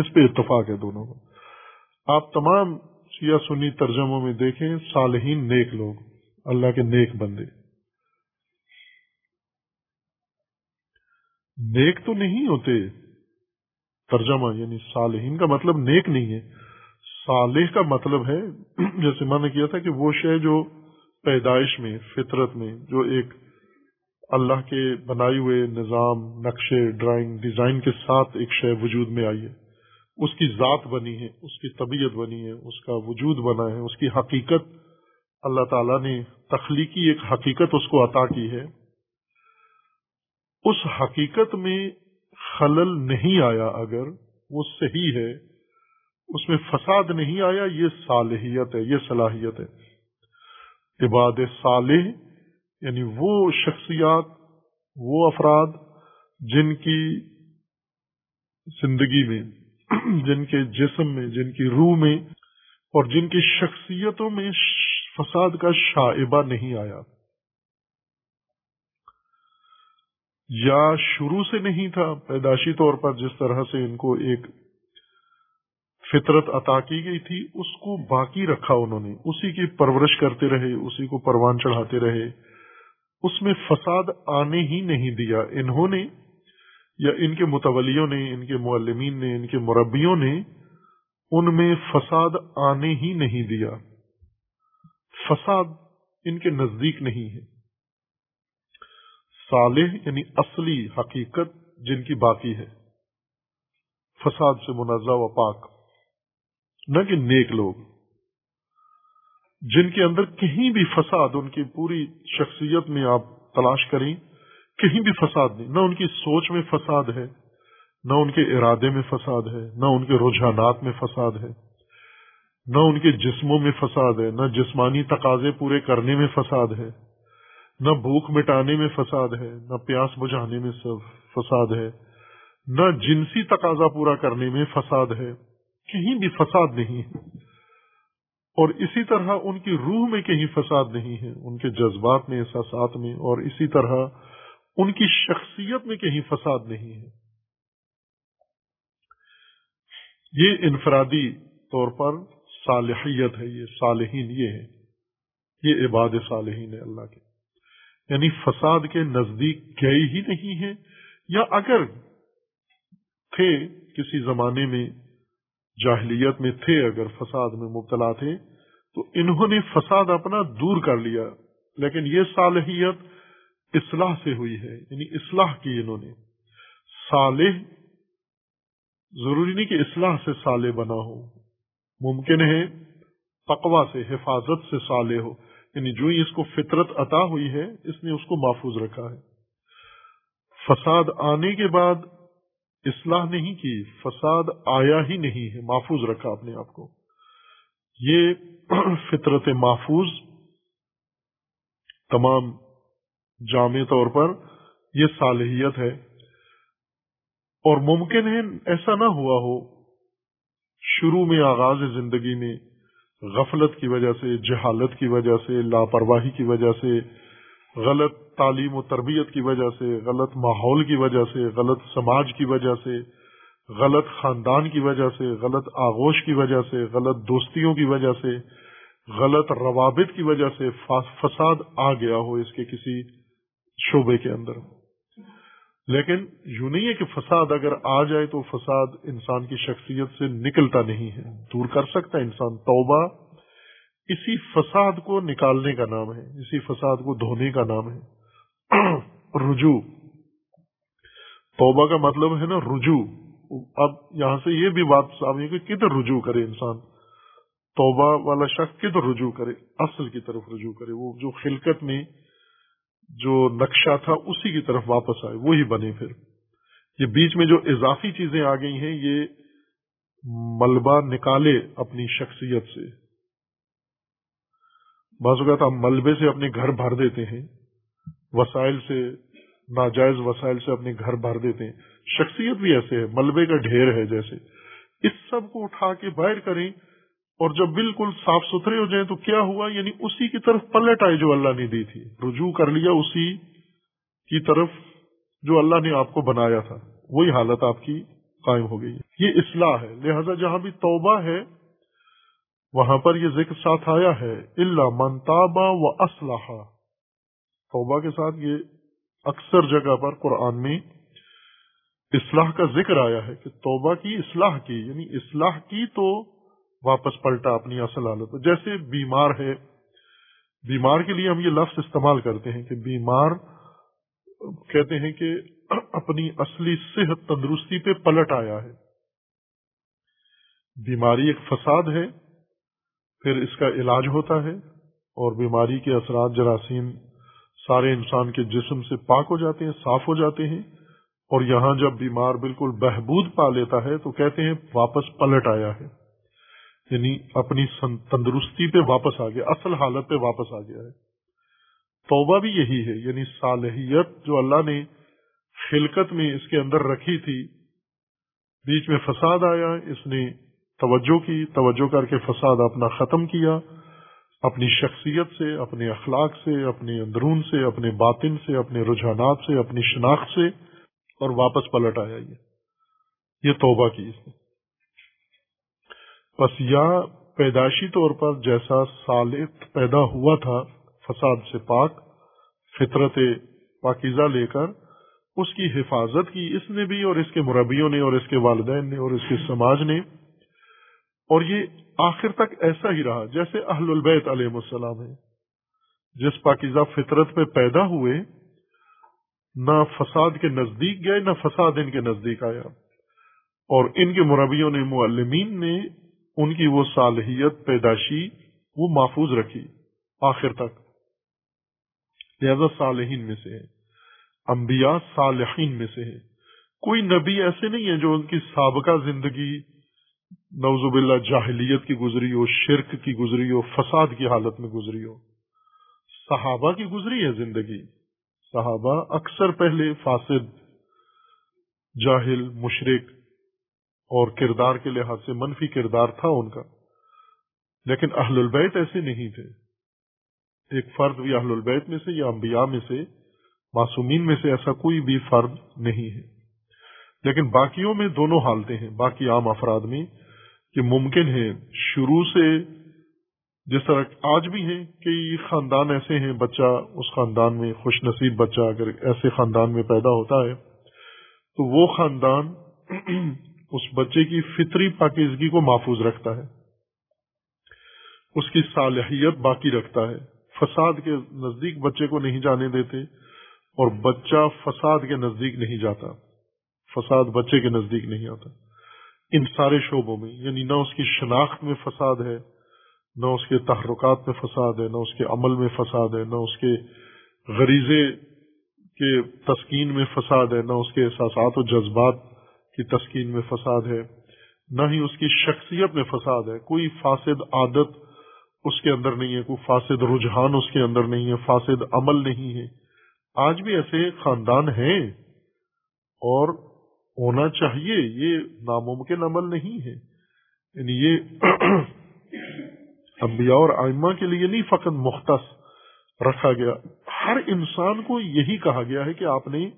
اس پہ اتفاق ہے دونوں کا آپ تمام شیعہ سنی ترجموں میں دیکھیں، صالحین نیک لوگ، اللہ کے نیک بندے۔ نیک تو نہیں ہوتے، ترجمہ یعنی صالحین کا مطلب نیک نہیں ہے۔ صالح کا مطلب ہے، جیسے میں نے کیا تھا کہ وہ شے جو پیدائش میں، فطرت میں، جو ایک اللہ کے بنائے ہوئے نظام، نقشے، ڈرائنگ، ڈیزائن کے ساتھ ایک شے وجود میں آئی ہے۔ اس کی ذات بنی ہے، اس کی طبیعت بنی ہے، اس کا وجود بنا ہے، اس کی حقیقت۔ اللہ تعالیٰ نے تخلیقی ایک حقیقت اس کو عطا کی ہے۔ اس حقیقت میں خلل نہیں آیا اگر وہ صحیح ہے، اس میں فساد نہیں آیا، یہ صالحیت ہے، یہ صلاحیت ہے۔ عباد صالح یعنی وہ شخصیات، وہ افراد جن کی زندگی میں جن کے جسم میں، جن کی روح میں اور جن کی شخصیتوں میں فساد کا شائبہ نہیں آیا۔ یا شروع سے نہیں تھا پیداشی طور پر جس طرح سے ان کو ایک فطرت عطا کی گئی تھی، اس کو باقی رکھا انہوں نے۔ اسی کی پرورش کرتے رہے، اسی کو پروان چڑھاتے رہے۔ اس میں فساد آنے ہی نہیں دیا۔ انہوں نے یا ان کے متولیوں نے، ان کے معلمین نے، ان کے مربیوں نے ان میں فساد آنے ہی نہیں دیا۔ فساد ان کے نزدیک نہیں ہے۔ صالح یعنی اصلی حقیقت جن کی باقی ہے۔ فساد سے منازع و پاک۔ نہ کہ نیک لوگ۔ جن کے اندر کہیں بھی فساد، ان کی پوری شخصیت میں آپ تلاش کریں۔ کہیں بھی فساد نہیں، نہ ان کی سوچ میں فساد ہے، نہ ان کے ارادے میں فساد ہے، نہ ان کے رجحانات میں فساد ہے، نہ ان کے جسموں میں فساد ہے، نہ جسمانی تقاضے پورے کرنے میں فساد ہے، نہ بھوک مٹانے میں فساد ہے، نہ پیاس بجھانے میں فساد ہے، نہ جنسی تقاضا پورا کرنے میں فساد ہے، کہیں بھی فساد نہیں ہے۔ اور اسی طرح ان کی روح میں کہیں فساد نہیں ہے، ان کے جذبات میں، احساسات میں، اور اسی طرح ان کی شخصیت میں کہیں فساد نہیں ہے۔ یہ انفرادی طور پر صالحیت ہے، یہ صالحین یہ ہے یہ عباد صالحین ہے اللہ کے۔ یعنی فساد کے نزدیک گئے ہی نہیں ہیں۔ یا اگر تھے کسی زمانے میں، جاہلیت میں تھے اگر فساد میں مبتلا تھے، تو انہوں نے فساد اپنا دور کر لیا۔ لیکن یہ صالحیت اصلاح سے ہوئی ہے یعنی اصلاح کی انہوں نے۔ صالح، ضروری نہیں کہ اصلاح سے صالح بنا ہو، ممکن ہے تقوا سے، حفاظت سے صالح ہو۔ یعنی جو ہی اس کو فطرت عطا ہوئی ہے، اس نے اس کو محفوظ رکھا ہے۔ فساد آنے کے بعد اصلاح نہیں کی، فساد آیا ہی نہیں ہے، محفوظ رکھا اپنے آپ کو۔ یہ فطرت محفوظ تمام جامع طور پر یہ صالحیت ہے اور ممکن ہے ایسا نہ ہوا ہو شروع میں آغاز زندگی میں غفلت کی وجہ سے جہالت کی وجہ سے لاپرواہی کی وجہ سے غلط تعلیم و تربیت کی وجہ سے غلط ماحول کی وجہ سے غلط سماج کی وجہ سے غلط خاندان کی وجہ سے غلط آغوش کی وجہ سے غلط دوستیوں کی وجہ سے غلط روابط کی وجہ سے فساد آ گیا ہو اس کے کسی شعبے کے اندر۔ لیکن یوں نہیں ہے کہ فساد اگر آ جائے تو فساد انسان کی شخصیت سے نکلتا نہیں ہے۔ دور کر سکتا ہے انسان توبہ۔ اسی فساد کو نکالنے کا نام ہے۔ اسی فساد کو دھونے کا نام ہے۔ رجوع۔ توبہ کا مطلب ہے نا رجوع۔ اب یہاں سے یہ بھی بات سامنے کہ کدھر رجوع کرے انسان۔ توبہ والا شخص کدھر رجوع کرے؟ اصل کی طرف رجوع کرے۔ وہ جو خلقت میں جو نقشہ تھا اسی کی طرف واپس آئے، وہی بنے پھر۔ یہ بیچ میں جو اضافی چیزیں آ گئی ہیں، یہ ملبہ نکالے اپنی شخصیت سے۔ بعض اوقات ہم ملبے سے اپنے گھر بھر دیتے ہیں، وسائل سے، ناجائز وسائل سے اپنے گھر بھر دیتے ہیں۔ شخصیت بھی ایسے ہے، ملبے کا ڈھیر ہے جیسے۔ اس سب کو اٹھا کے باہر کریں اور جب بالکل صاف ستھرے ہو جائیں تو کیا ہوا؟ یعنی اسی کی طرف پلٹ آئے جو اللہ نے دی تھی۔ رجوع کر لیا اسی کی طرف جو اللہ نے آپ کو بنایا تھا۔ وہی حالت آپ کی قائم ہو گئی۔ یہ اصلاح ہے۔ لہذا جہاں بھی توبہ ہے، وہاں پر یہ ذکر ساتھ آیا ہے۔ اللہ منتابا و اسلحہ توبہ کے ساتھ یہ اکثر جگہ پر قرآن میں اصلاح کا ذکر آیا ہے کہ توبہ کی اصلاح کی۔ یعنی اصلاح کی تو واپس پلٹا اپنی اصل حالت جیسے بیمار ہے بیمار کے لیے ہم یہ لفظ استعمال کرتے ہیں کہ بیمار، کہتے ہیں کہ اپنی اصلی صحت تندرستی پہ پلٹ آیا ہے۔ بیماری ایک فساد ہے، پھر اس کا علاج ہوتا ہے اور بیماری کے اثرات جراثیم سارے انسان کے جسم سے پاک ہو جاتے ہیں، صاف ہو جاتے ہیں۔ اور یہاں جب بیمار بالکل بہبود پا لیتا ہے تو کہتے ہیں واپس پلٹ آیا ہے۔ یعنی اپنی تندرستی پہ واپس آ گیا، اصل حالت پہ واپس آ گیا ہے۔ توبہ بھی یہی ہے یعنی صالحیت جو اللہ نے خلقت میں اس کے اندر رکھی تھی، بیچ میں فساد آیا، اس نے توجہ کی، توجہ کر کے فساد اپنا ختم کیا، اپنی شخصیت سے، اپنے اخلاق سے، اپنے اندرون سے، اپنے باطن سے، اپنے رجحانات سے، اپنی شناخت سے، اور واپس پلٹ آیا یہ۔ یہ توبہ کی اس نے۔ بس یا پیدائشی طور پر جیسا سالت پیدا ہوا تھا فساد سے پاک، فطرت پاکیزہ لے کر، اس کی حفاظت کی اس نے بھی اور اس کے مربیوں نے اور اس کے والدین نے اور اس کے سماج نے۔ اور یہ آخر تک ایسا ہی رہا جیسے اہل البیت علیہ السلام ہے جس پاکیزہ فطرت پہ پیدا ہوئے، نہ فساد کے نزدیک گئے، نہ فساد ان کے نزدیک آیا۔ اور ان کے مربیوں نے، معلمین نے ان کی وہ صالحیت پیداشی وہ محفوظ رکھی آخر تک۔ لہذا صالحین میں سے ہے۔ انبیاء صالحین میں سے ہے۔ کوئی نبی ایسے نہیں ہے جو ان کی سابقہ زندگی نوزب اللہ جاہلیت کی گزری ہو، شرک کی گزری ہو، فساد کی حالت میں گزری ہو۔ صحابہ کی گزری ہے زندگی۔ صحابہ اکثر پہلے فاسد، جاہل مشرق اور کردار کے لحاظ سے منفی کردار تھا ان کا۔ لیکن اہل البیت ایسے نہیں تھے۔ ایک فرد بھی اہل البیت میں سے یا انبیاء میں سے، معصومین میں سے ایسا کوئی بھی فرد نہیں ہے۔ لیکن باقیوں میں دونوں حالتیں ہیں۔ باقی عام افراد میں کہ ممکن ہے شروع سے جس طرح آج بھی ہیں، کئی خاندان ایسے ہیں، بچہ اس خاندان میں خوش نصیب بچہ اگر ایسے خاندان میں پیدا ہوتا ہے، تو وہ خاندان اس بچے کی فطری پاکیزگی کو محفوظ رکھتا ہے۔ اس کی صالحیت باقی رکھتا ہے۔ فساد کے نزدیک بچے کو نہیں جانے دیتے اور بچہ فساد کے نزدیک نہیں جاتا۔ فساد بچے کے نزدیک نہیں آتا۔ ان سارے شعبوں میں یعنی نہ اس کی شناخت میں فساد ہے، نہ اس کے تحرکات میں فساد ہے، نہ اس کے عمل میں فساد ہے، نہ اس کے غریزے کے تسکین میں فساد ہے، نہ اس کے احساسات و جذبات کی تسکین میں فساد ہے، نہ ہی اس کی شخصیت میں فساد ہے۔ کوئی فاسد عادت اس کے اندر نہیں ہے، کوئی فاسد رجحان اس کے اندر نہیں ہے، فاسد عمل نہیں ہے۔ آج بھی ایسے خاندان ہیں اور ہونا چاہیے، یہ ناممکن عمل نہیں ہے۔ یعنی یہ انبیاء اور آئمہ کے لیے نہیں، فقط مختص رکھا گیا۔ ہر انسان کو یہی کہا گیا ہے کہ آپ نے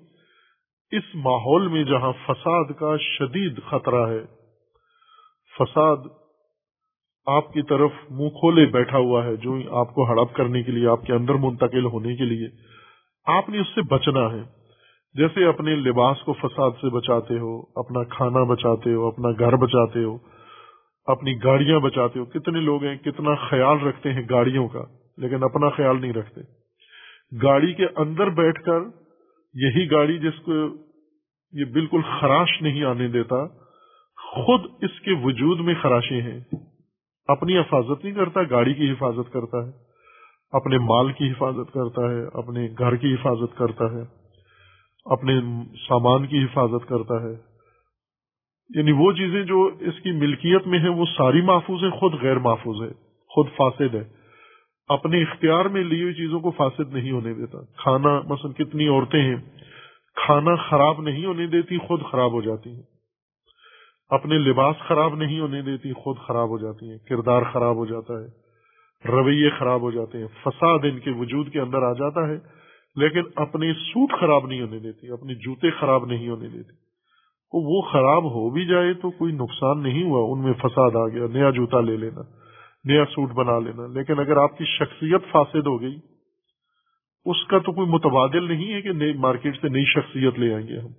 اس ماحول میں جہاں فساد کا شدید خطرہ ہے۔ فساد آپ کی طرف منہ کھولے بیٹھا ہوا ہے، جو آپ کو ہڑپ کرنے کے لیے، آپ کے اندر منتقل ہونے کے لیے۔ آپ نے اس سے بچنا ہے۔ جیسے اپنے لباس کو فساد سے بچاتے ہو، اپنا کھانا بچاتے ہو، اپنا گھر بچاتے ہو، اپنی گاڑیاں بچاتے ہو۔ کتنے لوگ ہیں، کتنا خیال رکھتے ہیں گاڑیوں کا، لیکن اپنا خیال نہیں رکھتے۔ گاڑی کے اندر بیٹھ کر، یہی گاڑی جس کو یہ بالکل خراش نہیں آنے دیتا۔ خود اس کے وجود میں خراشیں ہیں۔ اپنی حفاظت نہیں کرتا، گاڑی کی حفاظت کرتا ہے۔ اپنے مال کی حفاظت کرتا ہے، اپنے گھر کی حفاظت کرتا ہے۔ اپنے سامان کی حفاظت کرتا ہے۔ یعنی وہ چیزیں جو اس کی ملکیت میں ہیں، وہ ساری محفوظ ہیں، خود غیر محفوظ ہے خود فاسد ہے اپنے اختیار میں لی ہوئی چیزوں کو فاسد نہیں ہونے دیتا۔ کھانا، مثلا کتنی عورتیں ہیں کھانا خراب نہیں ہونے دیتی، خود خراب ہو جاتی ہیں۔ اپنے لباس خراب نہیں ہونے دیتی، خود خراب ہو جاتی ہیں۔ کردار خراب ہو جاتا ہے۔ رویے خراب ہو جاتے ہیں۔ فساد ان کے وجود کے اندر آ جاتا ہے۔ لیکن اپنے سوٹ خراب نہیں ہونے دیتی، اپنے جوتے خراب نہیں ہونے دیتی۔ وہ خراب ہو بھی جائے تو کوئی نقصان نہیں ہوا۔ ان میں فساد آ گیا۔ نیا جوتا لے لینا، نیا سوٹ بنا لینا۔ لیکن اگر آپ کی شخصیت فاسد ہو گئی اس کا تو کوئی متبادل نہیں ہے کہ مارکیٹ سے نئی شخصیت لے آئیں گے ہم۔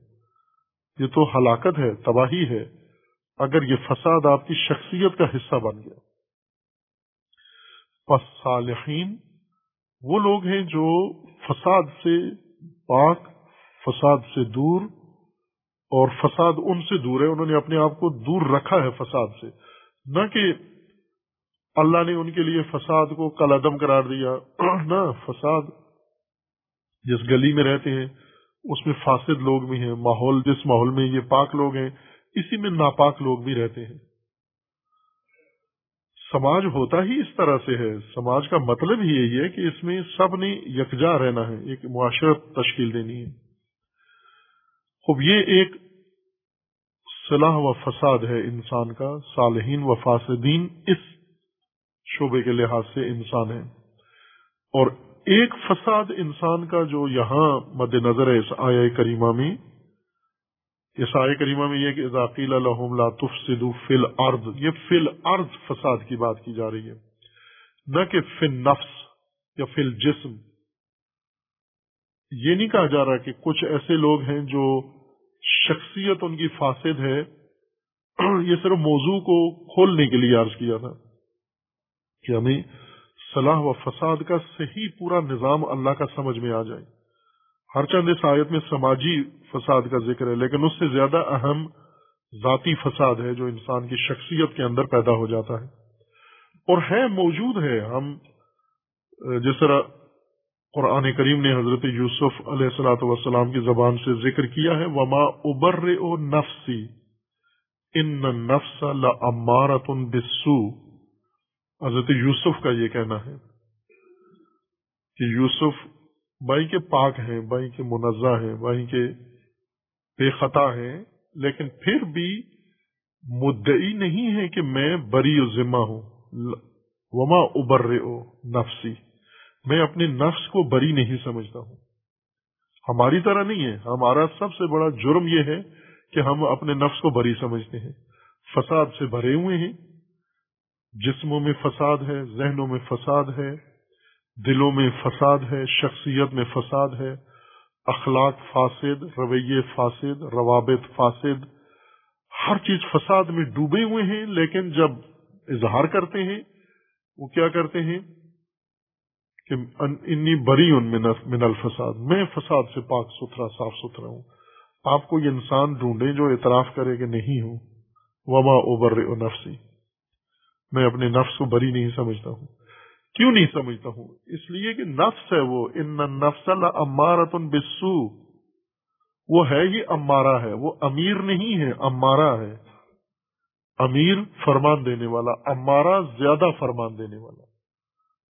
یہ تو ہلاکت ہے، تباہی ہے۔ اگر یہ فساد آپ کی شخصیت کا حصہ بن گیا۔ پس صالحین وہ لوگ ہیں جو فساد سے پاک، فساد سے دور اور فساد ان سے دور ہے۔ انہوں نے اپنے آپ کو دور رکھا ہے فساد سے۔ نہ کہ اللہ نے ان کے لیے فساد کو کل عدم قرار دیا۔ نہ، فساد جس گلی میں رہتے ہیں، اس میں فاسد لوگ بھی ہیں، ماحول، جس ماحول میں یہ پاک لوگ ہیں، اسی میں ناپاک لوگ بھی رہتے ہیں۔ سماج ہوتا ہی اس طرح سے ہے۔ سماج کا مطلب ہی یہی ہے کہ اس میں سب نے یکجا رہنا ہے، ایک معاشرت تشکیل دینی ہے۔ خوب، یہ ایک صلاح و فساد ہے انسان کا۔ صالحین و فاسدین اس شعبے کے لحاظ سے انسان ہے اور ایک فساد انسان کا جو یہاں مد نظر ہے اس آیا کریمہ میں، اس آئے کریمہ میں یہ کہ ذاکیل الحم لا تفسدو فل ارض یہ فل ارض فساد کی بات کی جا رہی ہے۔ نہ کہ فل نفس یا فل جسم یہ نہیں کہا جا رہا کہ کچھ ایسے لوگ ہیں جو شخصیت ان کی فاسد ہے۔ یہ صرف موضوع کو کھولنے کے لیے عرض کیا تھا کہ ہمیں صلاح و فساد کا صحیح پورا نظام اللہ کا سمجھ میں آ جائے۔ ہر چند اس آیت میں سماجی فساد کا ذکر ہے، لیکن اس سے زیادہ اہم ذاتی فساد ہے جو انسان کی شخصیت کے اندر پیدا ہو جاتا ہے۔ اور ہے موجود ہے، ہم، جس طرح قرآن کریم نے حضرت یوسف علیہ السلاۃ وسلام کی زبان سے ذکر کیا ہے، وما ابر او نفسی ان نفس لمارت بسو حضرت یوسف کا یہ کہنا ہے کہ یوسف بائی کے پاک ہیں بائی کے منزہ ہیں بائی کے بے خطا ہیں، لیکن پھر بھی مدعی نہیں ہے کہ میں بری و ذمہ ہوں۔ وما ابر نفسی۔ میں اپنے نفس کو بری نہیں سمجھتا ہوں۔ ہماری طرح نہیں ہے۔ ہمارا سب سے بڑا جرم یہ ہے کہ ہم اپنے نفس کو بری سمجھتے ہیں۔ فساد سے بھرے ہوئے ہیں۔ جسموں میں فساد ہے، ذہنوں میں فساد ہے، دلوں میں فساد ہے، شخصیت میں فساد ہے، اخلاق فاسد، رویے فاسد، روابط فاسد، ہر چیز فساد میں ڈوبے ہوئے ہیں، لیکن جب اظہار کرتے ہیں، وہ کیا کرتے ہیں؟ کہ انی بری ان من الفساد، میں فساد سے پاک ستھرا، صاف ستھرا ہوں۔ آپ کو یہ انسان ڈھونڈے جو اعتراف کرے کہ نہیں ہوں۔ وما اوبر نفسی میں اپنے نفس کو بری نہیں سمجھتا ہوں۔ کیوں نہیں سمجھتا ہوں؟ اس لیے کہ نفس ہے وہ۔ ان نفس امارت بسو وہ ہے ہی امارا ہے۔ وہ امیر نہیں ہے امارا ہے۔ امیر فرمان دینے والا امارا زیادہ فرمان دینے والا۔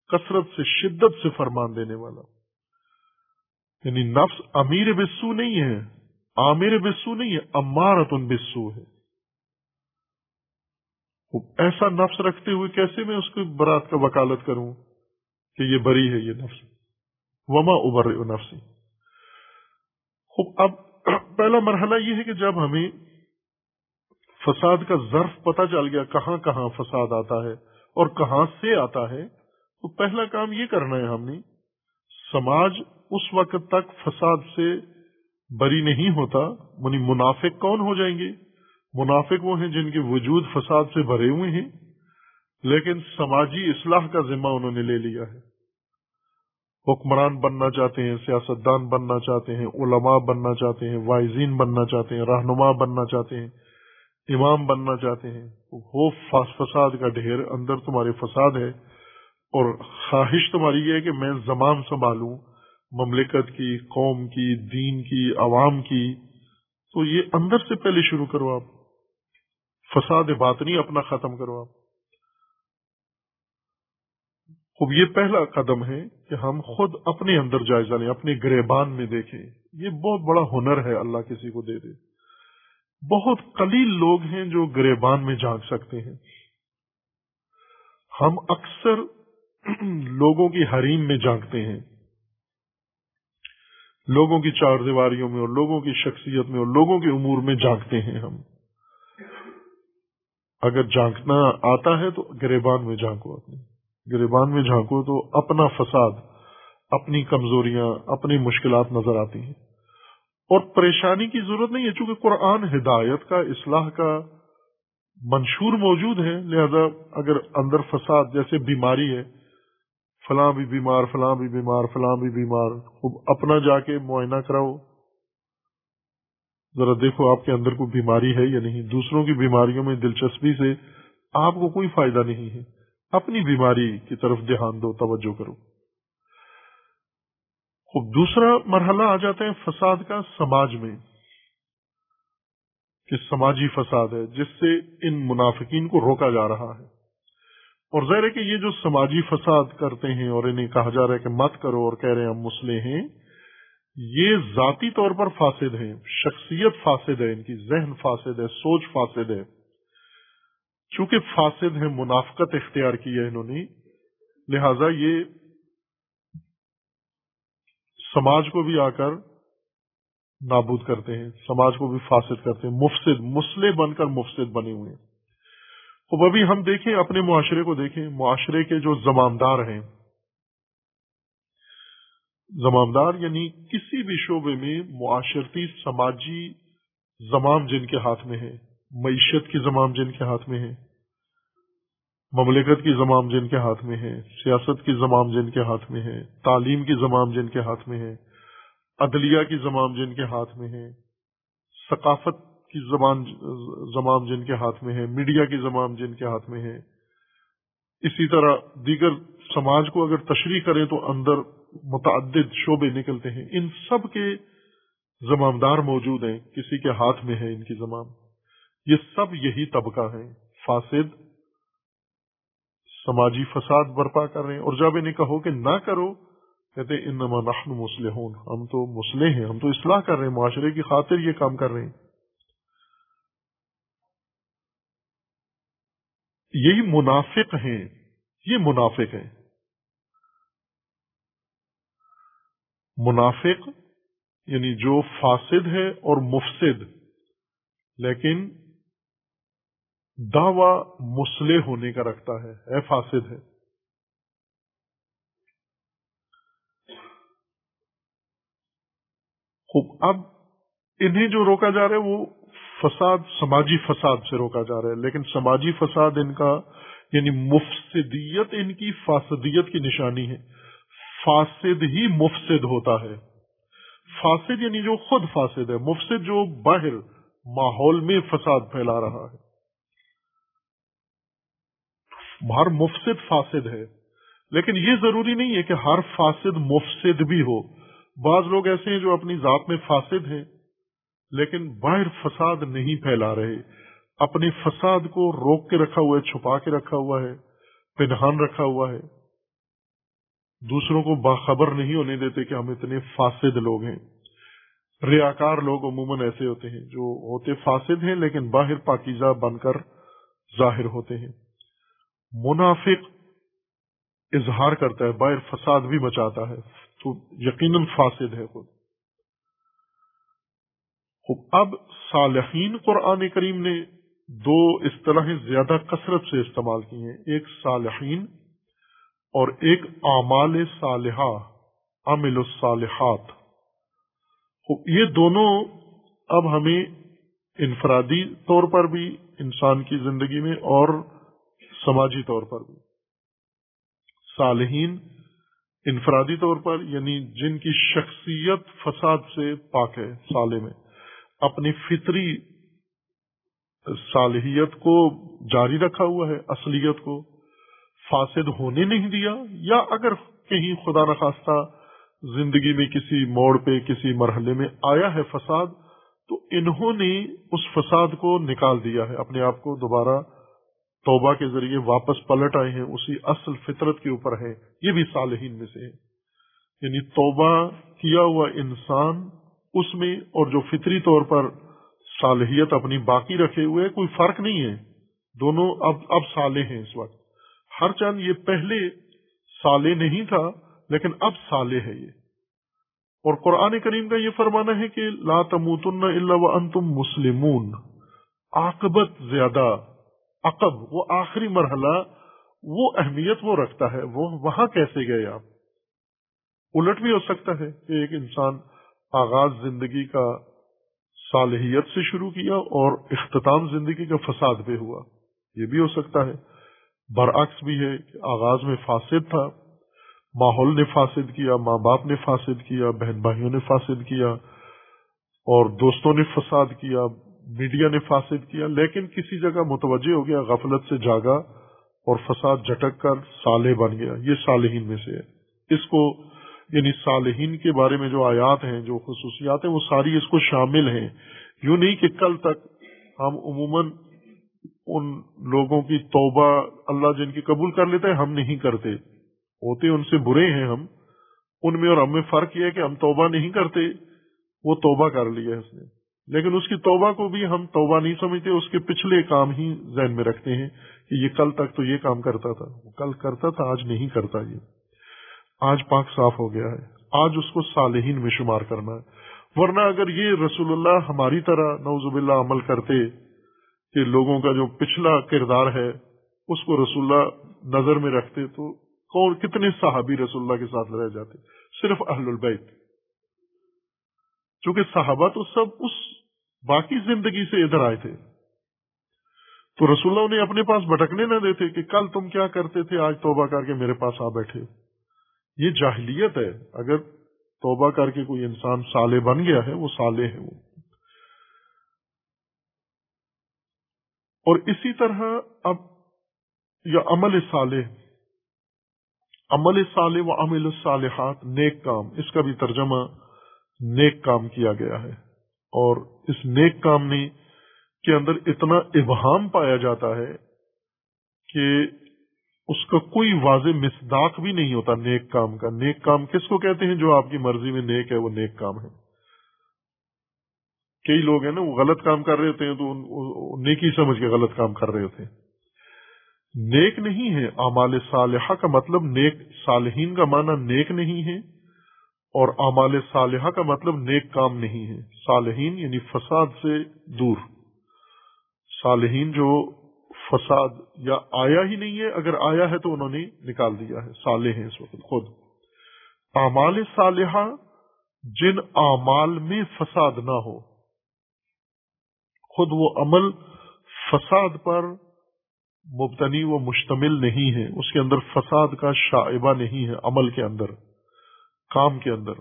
کثرت سے، شدت سے فرمان دینے والا۔ یعنی نفس امیر بسو نہیں ہے، عامر بسو نہیں ہے امارت بسو ہے۔ ایسا نفس رکھتے ہوئے کیسے میں اس کی برات کا وکالت کروں کہ یہ بری ہے یہ نفس؟ وما ابر نفسی خوب، اب پہلا مرحلہ یہ ہے کہ جب ہمیں فساد کا ظرف پتہ چل گیا کہاں کہاں فساد آتا ہے اور کہاں سے آتا ہے، تو پہلا کام یہ کرنا ہے ہم نے، سماج اس وقت تک فساد سے بری نہیں ہوتا، منی منافق کون ہو جائیں گے؟ منافق وہ ہیں جن کے وجود فساد سے بھرے ہوئے ہیں، لیکن سماجی اصلاح کا ذمہ انہوں نے لے لیا ہے۔ حکمران بننا چاہتے ہیں، سیاستدان بننا چاہتے ہیں، علماء بننا چاہتے ہیں، وائزین بننا چاہتے ہیں، رہنما بننا چاہتے ہیں، امام بننا چاہتے ہیں۔ وہ فساد کا ڈھیر اندر تمہارے فساد ہے اور خواہش تمہاری یہ ہے کہ میں زمان سنبھالوں، مملکت کی، قوم کی، دین کی، عوام کی۔ تو یہ اندر سے پہلے شروع کرو آپ۔ فساد باطنی اپنا ختم کرو آپ خوب، یہ پہلا قدم ہے کہ ہم خود اپنے اندر جائزہ لیں اپنے گریبان میں دیکھیں۔ یہ بہت بڑا ہنر ہے اللہ کسی کو دے دے۔ بہت قلیل لوگ ہیں جو گریبان میں جھانک سکتے ہیں۔ ہم اکثر لوگوں کی حریم میں جھانکتے ہیں۔ لوگوں کی چار دیواریوں میں اور لوگوں کی شخصیت میں اور لوگوں کے امور میں جھانکتے ہیں ہم۔ اگر جھانکنا آتا ہے تو گریبان میں جھانکو اپنے گریبان میں جھانکو تو اپنا فساد، اپنی کمزوریاں، اپنی مشکلات نظر آتی ہیں۔ اور پریشانی کی ضرورت نہیں ہے، چونکہ قرآن ہدایت کا، اصلاح کا منشور موجود ہے لہذا اگر اندر فساد جیسے بیماری ہے، فلاں بھی بیمار، فلاں بھی بیمار، فلاں بھی بیمار، خوب اپنا جا کے معائنہ کراؤ۔ ذرا دیکھو آپ کے اندر کوئی بیماری ہے یا نہیں۔ دوسروں کی بیماریوں میں دلچسپی سے آپ کو کوئی فائدہ نہیں ہے۔ اپنی بیماری کی طرف دھیان دو، توجہ کرو۔ خوب، دوسرا مرحلہ آ جاتا ہے فساد کا سماج میں۔ کہ سماجی فساد ہے، جس سے ان منافقین کو روکا جا رہا ہے۔ اور ظاہر ہے کہ یہ جو سماجی فساد کرتے ہیں اور انہیں کہا جا رہا ہے کہ مت کرو اور کہہ رہے ہیں ہم مسلح ہیں یہ ذاتی طور پر فاسد ہیں، شخصیت فاسد ہے، ان کی ذہن فاسد ہے، سوچ فاسد ہے۔ چونکہ فاسد ہے منافقت اختیار کی ہے انہوں نے، لہذا یہ سماج کو بھی آ کر نابود کرتے ہیں، سماج کو بھی فاسد کرتے ہیں، مفسد، مسلح بن کر مفسد بنے ہوئے ہیں۔ اب ابھی ہم دیکھیں، اپنے معاشرے کو دیکھیں، معاشرے کے جو زمامدار ہیں زمامدار یعنی کسی بھی شعبے میں معاشرتی، سماجی زمام جن کے ہاتھ میں ہے، معیشت کی زمام جن کے ہاتھ میں ہے، مملکت کی زمام جن کے ہاتھ میں ہے، سیاست کی زمام جن کے ہاتھ میں ہے، تعلیم کی زمام جن کے ہاتھ میں ہے، عدلیہ کی زمام جن کے ہاتھ میں ہے، ثقافت کی زبان، زمام جن کے ہاتھ میں ہے، میڈیا کی زمام جن کے ہاتھ میں ہے۔ اسی طرح دیگر سماج کو اگر تشریح کریں تو اندر متعدد شعبے نکلتے ہیں۔ ان سب کے زمامدار موجود ہیں، کسی کے ہاتھ میں ہے ان کی زمام یہ سب یہی طبقہ ہیں۔ فاسد سماجی فساد برپا کر رہے ہیں۔ اور جب انہیں کہو کہ نہ کرو، کہتے انما نحن مسلحون ہم تو مسلح ہیں، ہم تو اصلاح کر رہے ہیں، معاشرے کی خاطر یہ کام کر رہے ہیں۔ یہی منافق ہیں، یہ منافق ہیں۔ منافق یعنی جو فاسد ہے اور مفسد، لیکن دعوی مسلح ہونے کا رکھتا ہے، اے فاسد ہے۔ خوب، اب انہیں جو روکا جا رہا ہے، وہ فساد، سماجی فساد سے روکا جا رہا ہے، لیکن سماجی فساد ان کا یعنی مفسدیت ان کی، فاسدیت کی نشانی ہے۔ فاسد ہی مفسد ہوتا ہے۔ فاسد یعنی جو خود فاسد ہے، مفسد جو باہر ماحول میں فساد پھیلا رہا ہے۔ ہر مفسد فاسد ہے، لیکن یہ ضروری نہیں ہے کہ ہر فاسد مفسد بھی ہو۔ بعض لوگ ایسے ہیں جو اپنی ذات میں فاسد ہیں، لیکن باہر فساد نہیں پھیلا رہے۔ اپنے فساد کو روک کے رکھا ہوا ہے، چھپا کے رکھا ہوا ہے، پنہان رکھا ہوا ہے۔ دوسروں کو باخبر نہیں ہونے دیتے کہ ہم اتنے فاسد لوگ ہیں۔ ریاکار لوگ عموماً ایسے ہوتے ہیں جو ہوتے فاسد ہیں لیکن باہر پاکیزہ بن کر ظاہر ہوتے ہیں۔ منافق اظہار کرتا ہے، باہر فساد بھی مچاتا ہے۔ تو یقیناً فاسد ہے خود۔ اب صالحین قرآن کریم نے دو اصطلاحیں زیادہ کثرت سے استعمال کی ہیں۔ ایک صالحین اور ایک اعمال صالحہ، عمل الصالحات۔ یہ دونوں اب ہمیں انفرادی طور پر بھی، انسان کی زندگی میں اور سماجی طور پر بھی۔ صالحین انفرادی طور پر یعنی جن کی شخصیت فساد سے پاک ہے سالے میں۔ اپنی فطری صالحیت کو جاری رکھا ہوا ہے، اصلیت کو۔ فاسد ہونے نہیں دیا، یا اگر کہیں خدا نخواستہ زندگی میں کسی موڑ پہ، کسی مرحلے میں آیا ہے فساد، تو انہوں نے اس فساد کو نکال دیا ہے۔ اپنے آپ کو دوبارہ توبہ کے ذریعے واپس پلٹ آئے ہیں۔ اسی اصل فطرت کے اوپر ہیں۔ یہ بھی صالحین میں سے ہے یعنی توبہ کیا ہوا انسان، اس میں اور جو فطری طور پر صالحیت اپنی باقی رکھے ہوئے، کوئی فرق نہیں ہے۔ دونوں اب اب صالح ہیں اس وقت۔ ہر چند یہ پہلے سالے نہیں تھا، لیکن اب سالے ہے یہ۔ اور قرآن کریم کا یہ فرمانا ہے کہ لا تموتن الا وانتم مسلمون۔ عاقبت زیادہ، عقب، وہ آخری مرحلہ، وہ اہمیت وہ رکھتا ہے، وہ وہاں کیسے گئے آپ؟ الٹ بھی ہو سکتا ہے کہ ایک انسان آغاز زندگی کا صالحیت سے شروع کیا اور اختتام زندگی کا فساد پہ ہوا۔ یہ بھی ہو سکتا ہے۔ برعکس بھی ہے کہ آغاز میں فاسد تھا، ماحول نے فاسد کیا، ماں باپ نے فاسد کیا، بہن بھائیوں نے فاسد کیا، اور دوستوں نے فساد کیا، میڈیا نے فاسد کیا، لیکن کسی جگہ متوجہ ہو گیا، غفلت سے جاگا اور فساد جھٹک کر صالح بن گیا۔ یہ صالحین میں سے ہے۔ اس کو یعنی صالحین کے بارے میں جو آیات ہیں، جو خصوصیات ہیں، وہ ساری اس کو شامل ہیں۔ یوں نہیں کہ کل تک ہم عموماً ان لوگوں کی توبہ اللہ جن کی قبول کر لیتے ہیں ہم نہیں کرتے۔ ہوتے ان سے برے ہیں ہم۔ ان میں اور ہم میں فرق یہ ہے کہ ہم توبہ نہیں کرتے، وہ توبہ کر لیا اس نے۔ لیکن اس کی توبہ کو بھی ہم توبہ نہیں سمجھتے، اس کے پچھلے کام ہی ذہن میں رکھتے ہیں کہ یہ کل تک تو یہ کام کرتا تھا۔ وہ کل کرتا تھا، آج نہیں کرتا یہ۔ آج پاک صاف ہو گیا ہے۔ آج اس کو صالحین میں شمار کرنا ہے۔ ورنہ اگر یہ رسول اللہ ہماری طرح نوزب باللہ عمل کرتے کہ لوگوں کا جو پچھلا کردار ہے، اس کو رسول اللہ نظر میں رکھتے تو کون کتنے صحابی رسول اللہ کے ساتھ رہ جاتے؟ صرف اہل البیت۔ چونکہ صحابہ تو سب اس باقی زندگی سے ادھر آئے تھے۔ تو رسول اللہ انہیں اپنے پاس بھٹکنے نہ دیتے کہ کل تم کیا کرتے تھے، آج توبہ کر کے میرے پاس آ بیٹھے۔ یہ جاہلیت ہے۔ اگر توبہ کر کے کوئی انسان سالے بن گیا ہے، وہ سالے ہے وہ۔ اور اسی طرح اب یا عمل صالح عمل صالح و عمل الصالحات نیک کام، اس کا بھی ترجمہ نیک کام کیا گیا ہے۔ اور اس نیک کام نے کے اندر اتنا ابہام پایا جاتا ہے کہ اس کا کوئی واضح مصداق بھی نہیں ہوتا نیک کام کا۔ نیک کام کس کو کہتے ہیں؟ جو آپ کی مرضی میں نیک ہے، وہ نیک کام ہے۔ کئی لوگ ہیں نا، وہ غلط کام کر رہے ہوتے ہیں تو نیکی سمجھ کے غلط کام کر رہے ہوتے ہیں۔ نیک نہیں ہے اعمال صالحہ کا مطلب نیک صالحین کا معنی نیک نہیں ہے، اور اعمال صالحہ کا مطلب نیک کام نہیں ہے۔ صالحین یعنی فساد سے دور۔ صالحین جو فساد یا آیا ہی نہیں ہے، اگر آیا ہے تو انہوں نے نکال دیا ہے۔ صالح ہیں اس وقت خود۔ اعمال صالحہ جن اعمال میں فساد نہ ہو خود وہ عمل فساد پر مبتنی و مشتمل نہیں ہے۔ اس کے اندر فساد کا شائبہ نہیں ہے عمل کے اندر، کام کے اندر۔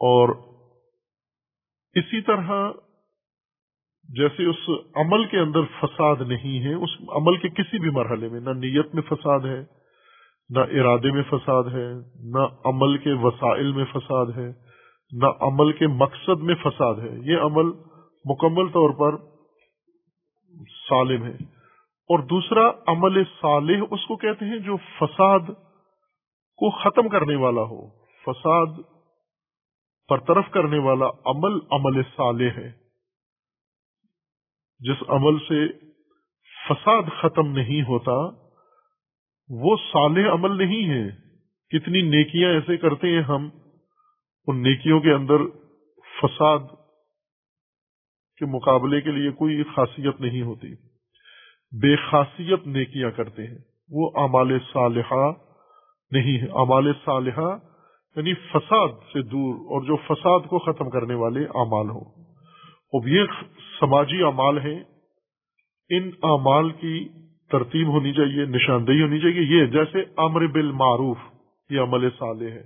اور اسی طرح جیسے اس عمل کے اندر فساد نہیں ہے، اس عمل کے کسی بھی مرحلے میں، نہ نیت میں فساد ہے، نہ ارادے میں فساد ہے، نہ عمل کے وسائل میں فساد ہے، نہ عمل کے مقصد میں فساد ہے۔ یہ عمل مکمل طور پر سالم ہے۔ اور دوسرا، عمل صالح اس کو کہتے ہیں جو فساد کو ختم کرنے والا ہو۔ فساد برطرف کرنے والا عمل عمل صالح ہے۔ جس عمل سے فساد ختم نہیں ہوتا، وہ صالح عمل نہیں ہے۔ کتنی نیکیاں ایسے کرتے ہیں ہم، ان نیکیوں کے اندر فساد کے مقابلے کے لیے کوئی خاصیت نہیں ہوتی۔ بے خاصیت نیکیاں کرتے ہیں۔ وہ اعمال صالحہ نہیں ہے اعمال صالحہ یعنی فساد سے دور اور جو فساد کو ختم کرنے والے اعمال ہوں۔ اب یہ سماجی اعمال ہیں۔ ان اعمال کی ترتیب ہونی چاہیے، نشاندہی ہونی چاہیے۔ یہ جیسے امر بالمعروف، یہ عمل صالح ہے۔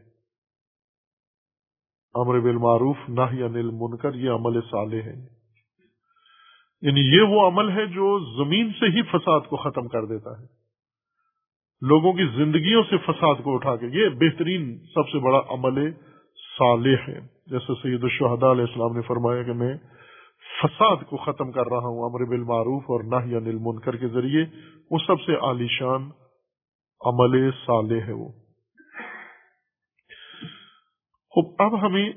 امر بالمعروف نہ ہی انل منکر یہ عمل صالح ہے۔ یعنی یہ وہ عمل ہے جو زمین سے ہی فساد کو ختم کر دیتا ہے۔ لوگوں کی زندگیوں سے فساد کو اٹھا کے یہ بہترین سب سے بڑا عمل صالح ہے۔ جیسے سید الشہداء علیہ السلام نے فرمایا کہ میں فساد کو ختم کر رہا ہوں امر بالمعروف اور نہ انل منکر کے ذریعے، وہ سب سے عالیشان عمل صالح ہے وہ۔ خب اب ہمیں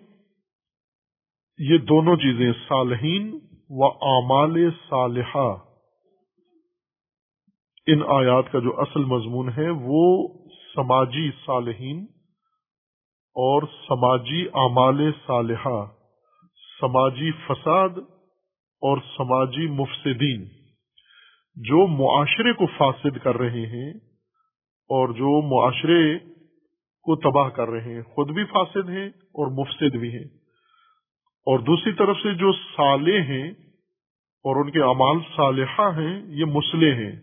یہ دونوں چیزیں صالحین و اعمال صالحہ ان آیات کا جو اصل مضمون ہے وہ سماجی صالحین اور سماجی اعمال صالحہ، سماجی فساد اور سماجی مفسدین۔ جو معاشرے کو فاسد کر رہے ہیں اور جو معاشرے کو تباہ کر رہے ہیں، خود بھی فاسد ہیں اور مفسد بھی ہیں۔ اور دوسری طرف سے جو سالے ہیں اور ان کے اعمال صالحہ ہیں، یہ مسلح ہیں۔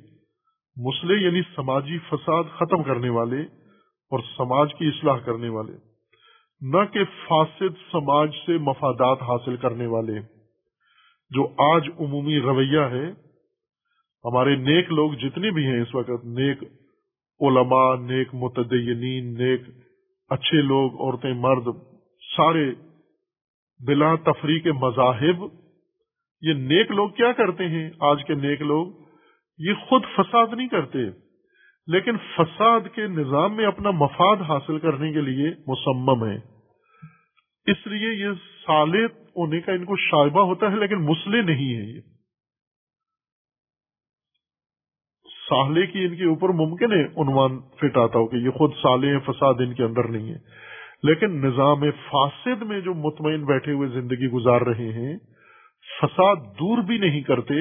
مسلح یعنی سماجی فساد ختم کرنے والے اور سماج کی اصلاح کرنے والے۔ نہ کہ فاسد سماج سے مفادات حاصل کرنے والے۔ جو آج عمومی رویہ ہے۔ ہمارے نیک لوگ جتنے بھی ہیں اس وقت، نیک علماء، نیک متدینین، نیک اچھے لوگ، عورتیں، مرد، سارے بلا تفریح کے مذاہب، یہ نیک لوگ کیا کرتے ہیں؟ آج کے نیک لوگ یہ خود فساد نہیں کرتے۔ لیکن فساد کے نظام میں اپنا مفاد حاصل کرنے کے لیے مسمم ہے اس لیے یہ سالے ہونے کا ان کو شائبہ ہوتا ہے، لیکن مسلے نہیں ہے یہ۔ سالے کی ان کے اوپر ممکن ہے عنوان فٹ آتا ہو کہ یہ خود سالے ہیں، فساد ان کے اندر نہیں ہے۔ لیکن نظام فاسد میں جو مطمئن بیٹھے ہوئے زندگی گزار رہے ہیں، فساد دور بھی نہیں کرتے،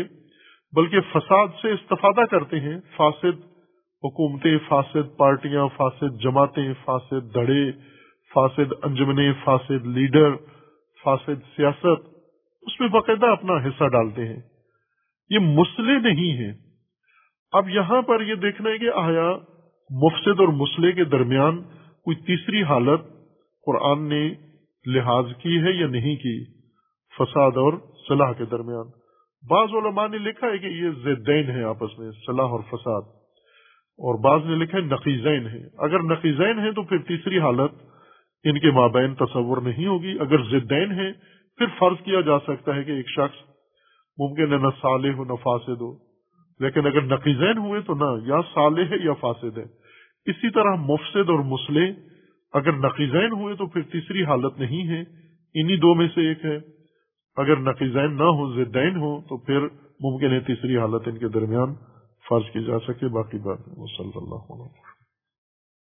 بلکہ فساد سے استفادہ کرتے ہیں۔ فاسد حکومتیں، فاسد پارٹیاں، فاسد جماعتیں، فاسد دھڑے فاسد انجمنیں، فاسد لیڈر، فاسد سیاست، اس میں باقاعدہ اپنا حصہ ڈالتے ہیں۔ یہ مسئلے نہیں ہیں۔ اب یہاں پر یہ دیکھنا ہے کہ آیا مفسد اور مسئلے کے درمیان کوئی تیسری حالت قرآن نے لحاظ کی ہے یا نہیں کی؟ فساد اور صلاح کے درمیان۔ بعض علماء نے لکھا ہے کہ یہ زیدین ہے آپس میں، صلاح اور فساد۔ اور بعض نے لکھا ہے نقیزین ہے اگر نقیزین ہے تو پھر تیسری حالت ان کے مابین تصور نہیں ہوگی۔ اگر زدین ہے پھر فرض کیا جا سکتا ہے کہ ایک شخص ممکن ہے نہ صالح ہو نہ فاسد ہو۔ لیکن اگر نقیزین ہوئے تو نہ، یا صالح ہے یا فاسد ہے۔ اسی طرح مفسد اور مسلح اگر نقیزین ہوئے تو پھر تیسری حالت نہیں ہے، انہی دو میں سے ایک ہے۔ اگر نقیزین نہ ہو زدین ہو تو پھر ممکن ہے تیسری حالت ان کے درمیان فرض کی جا سکے، باقی بات صلی اللہ علیہ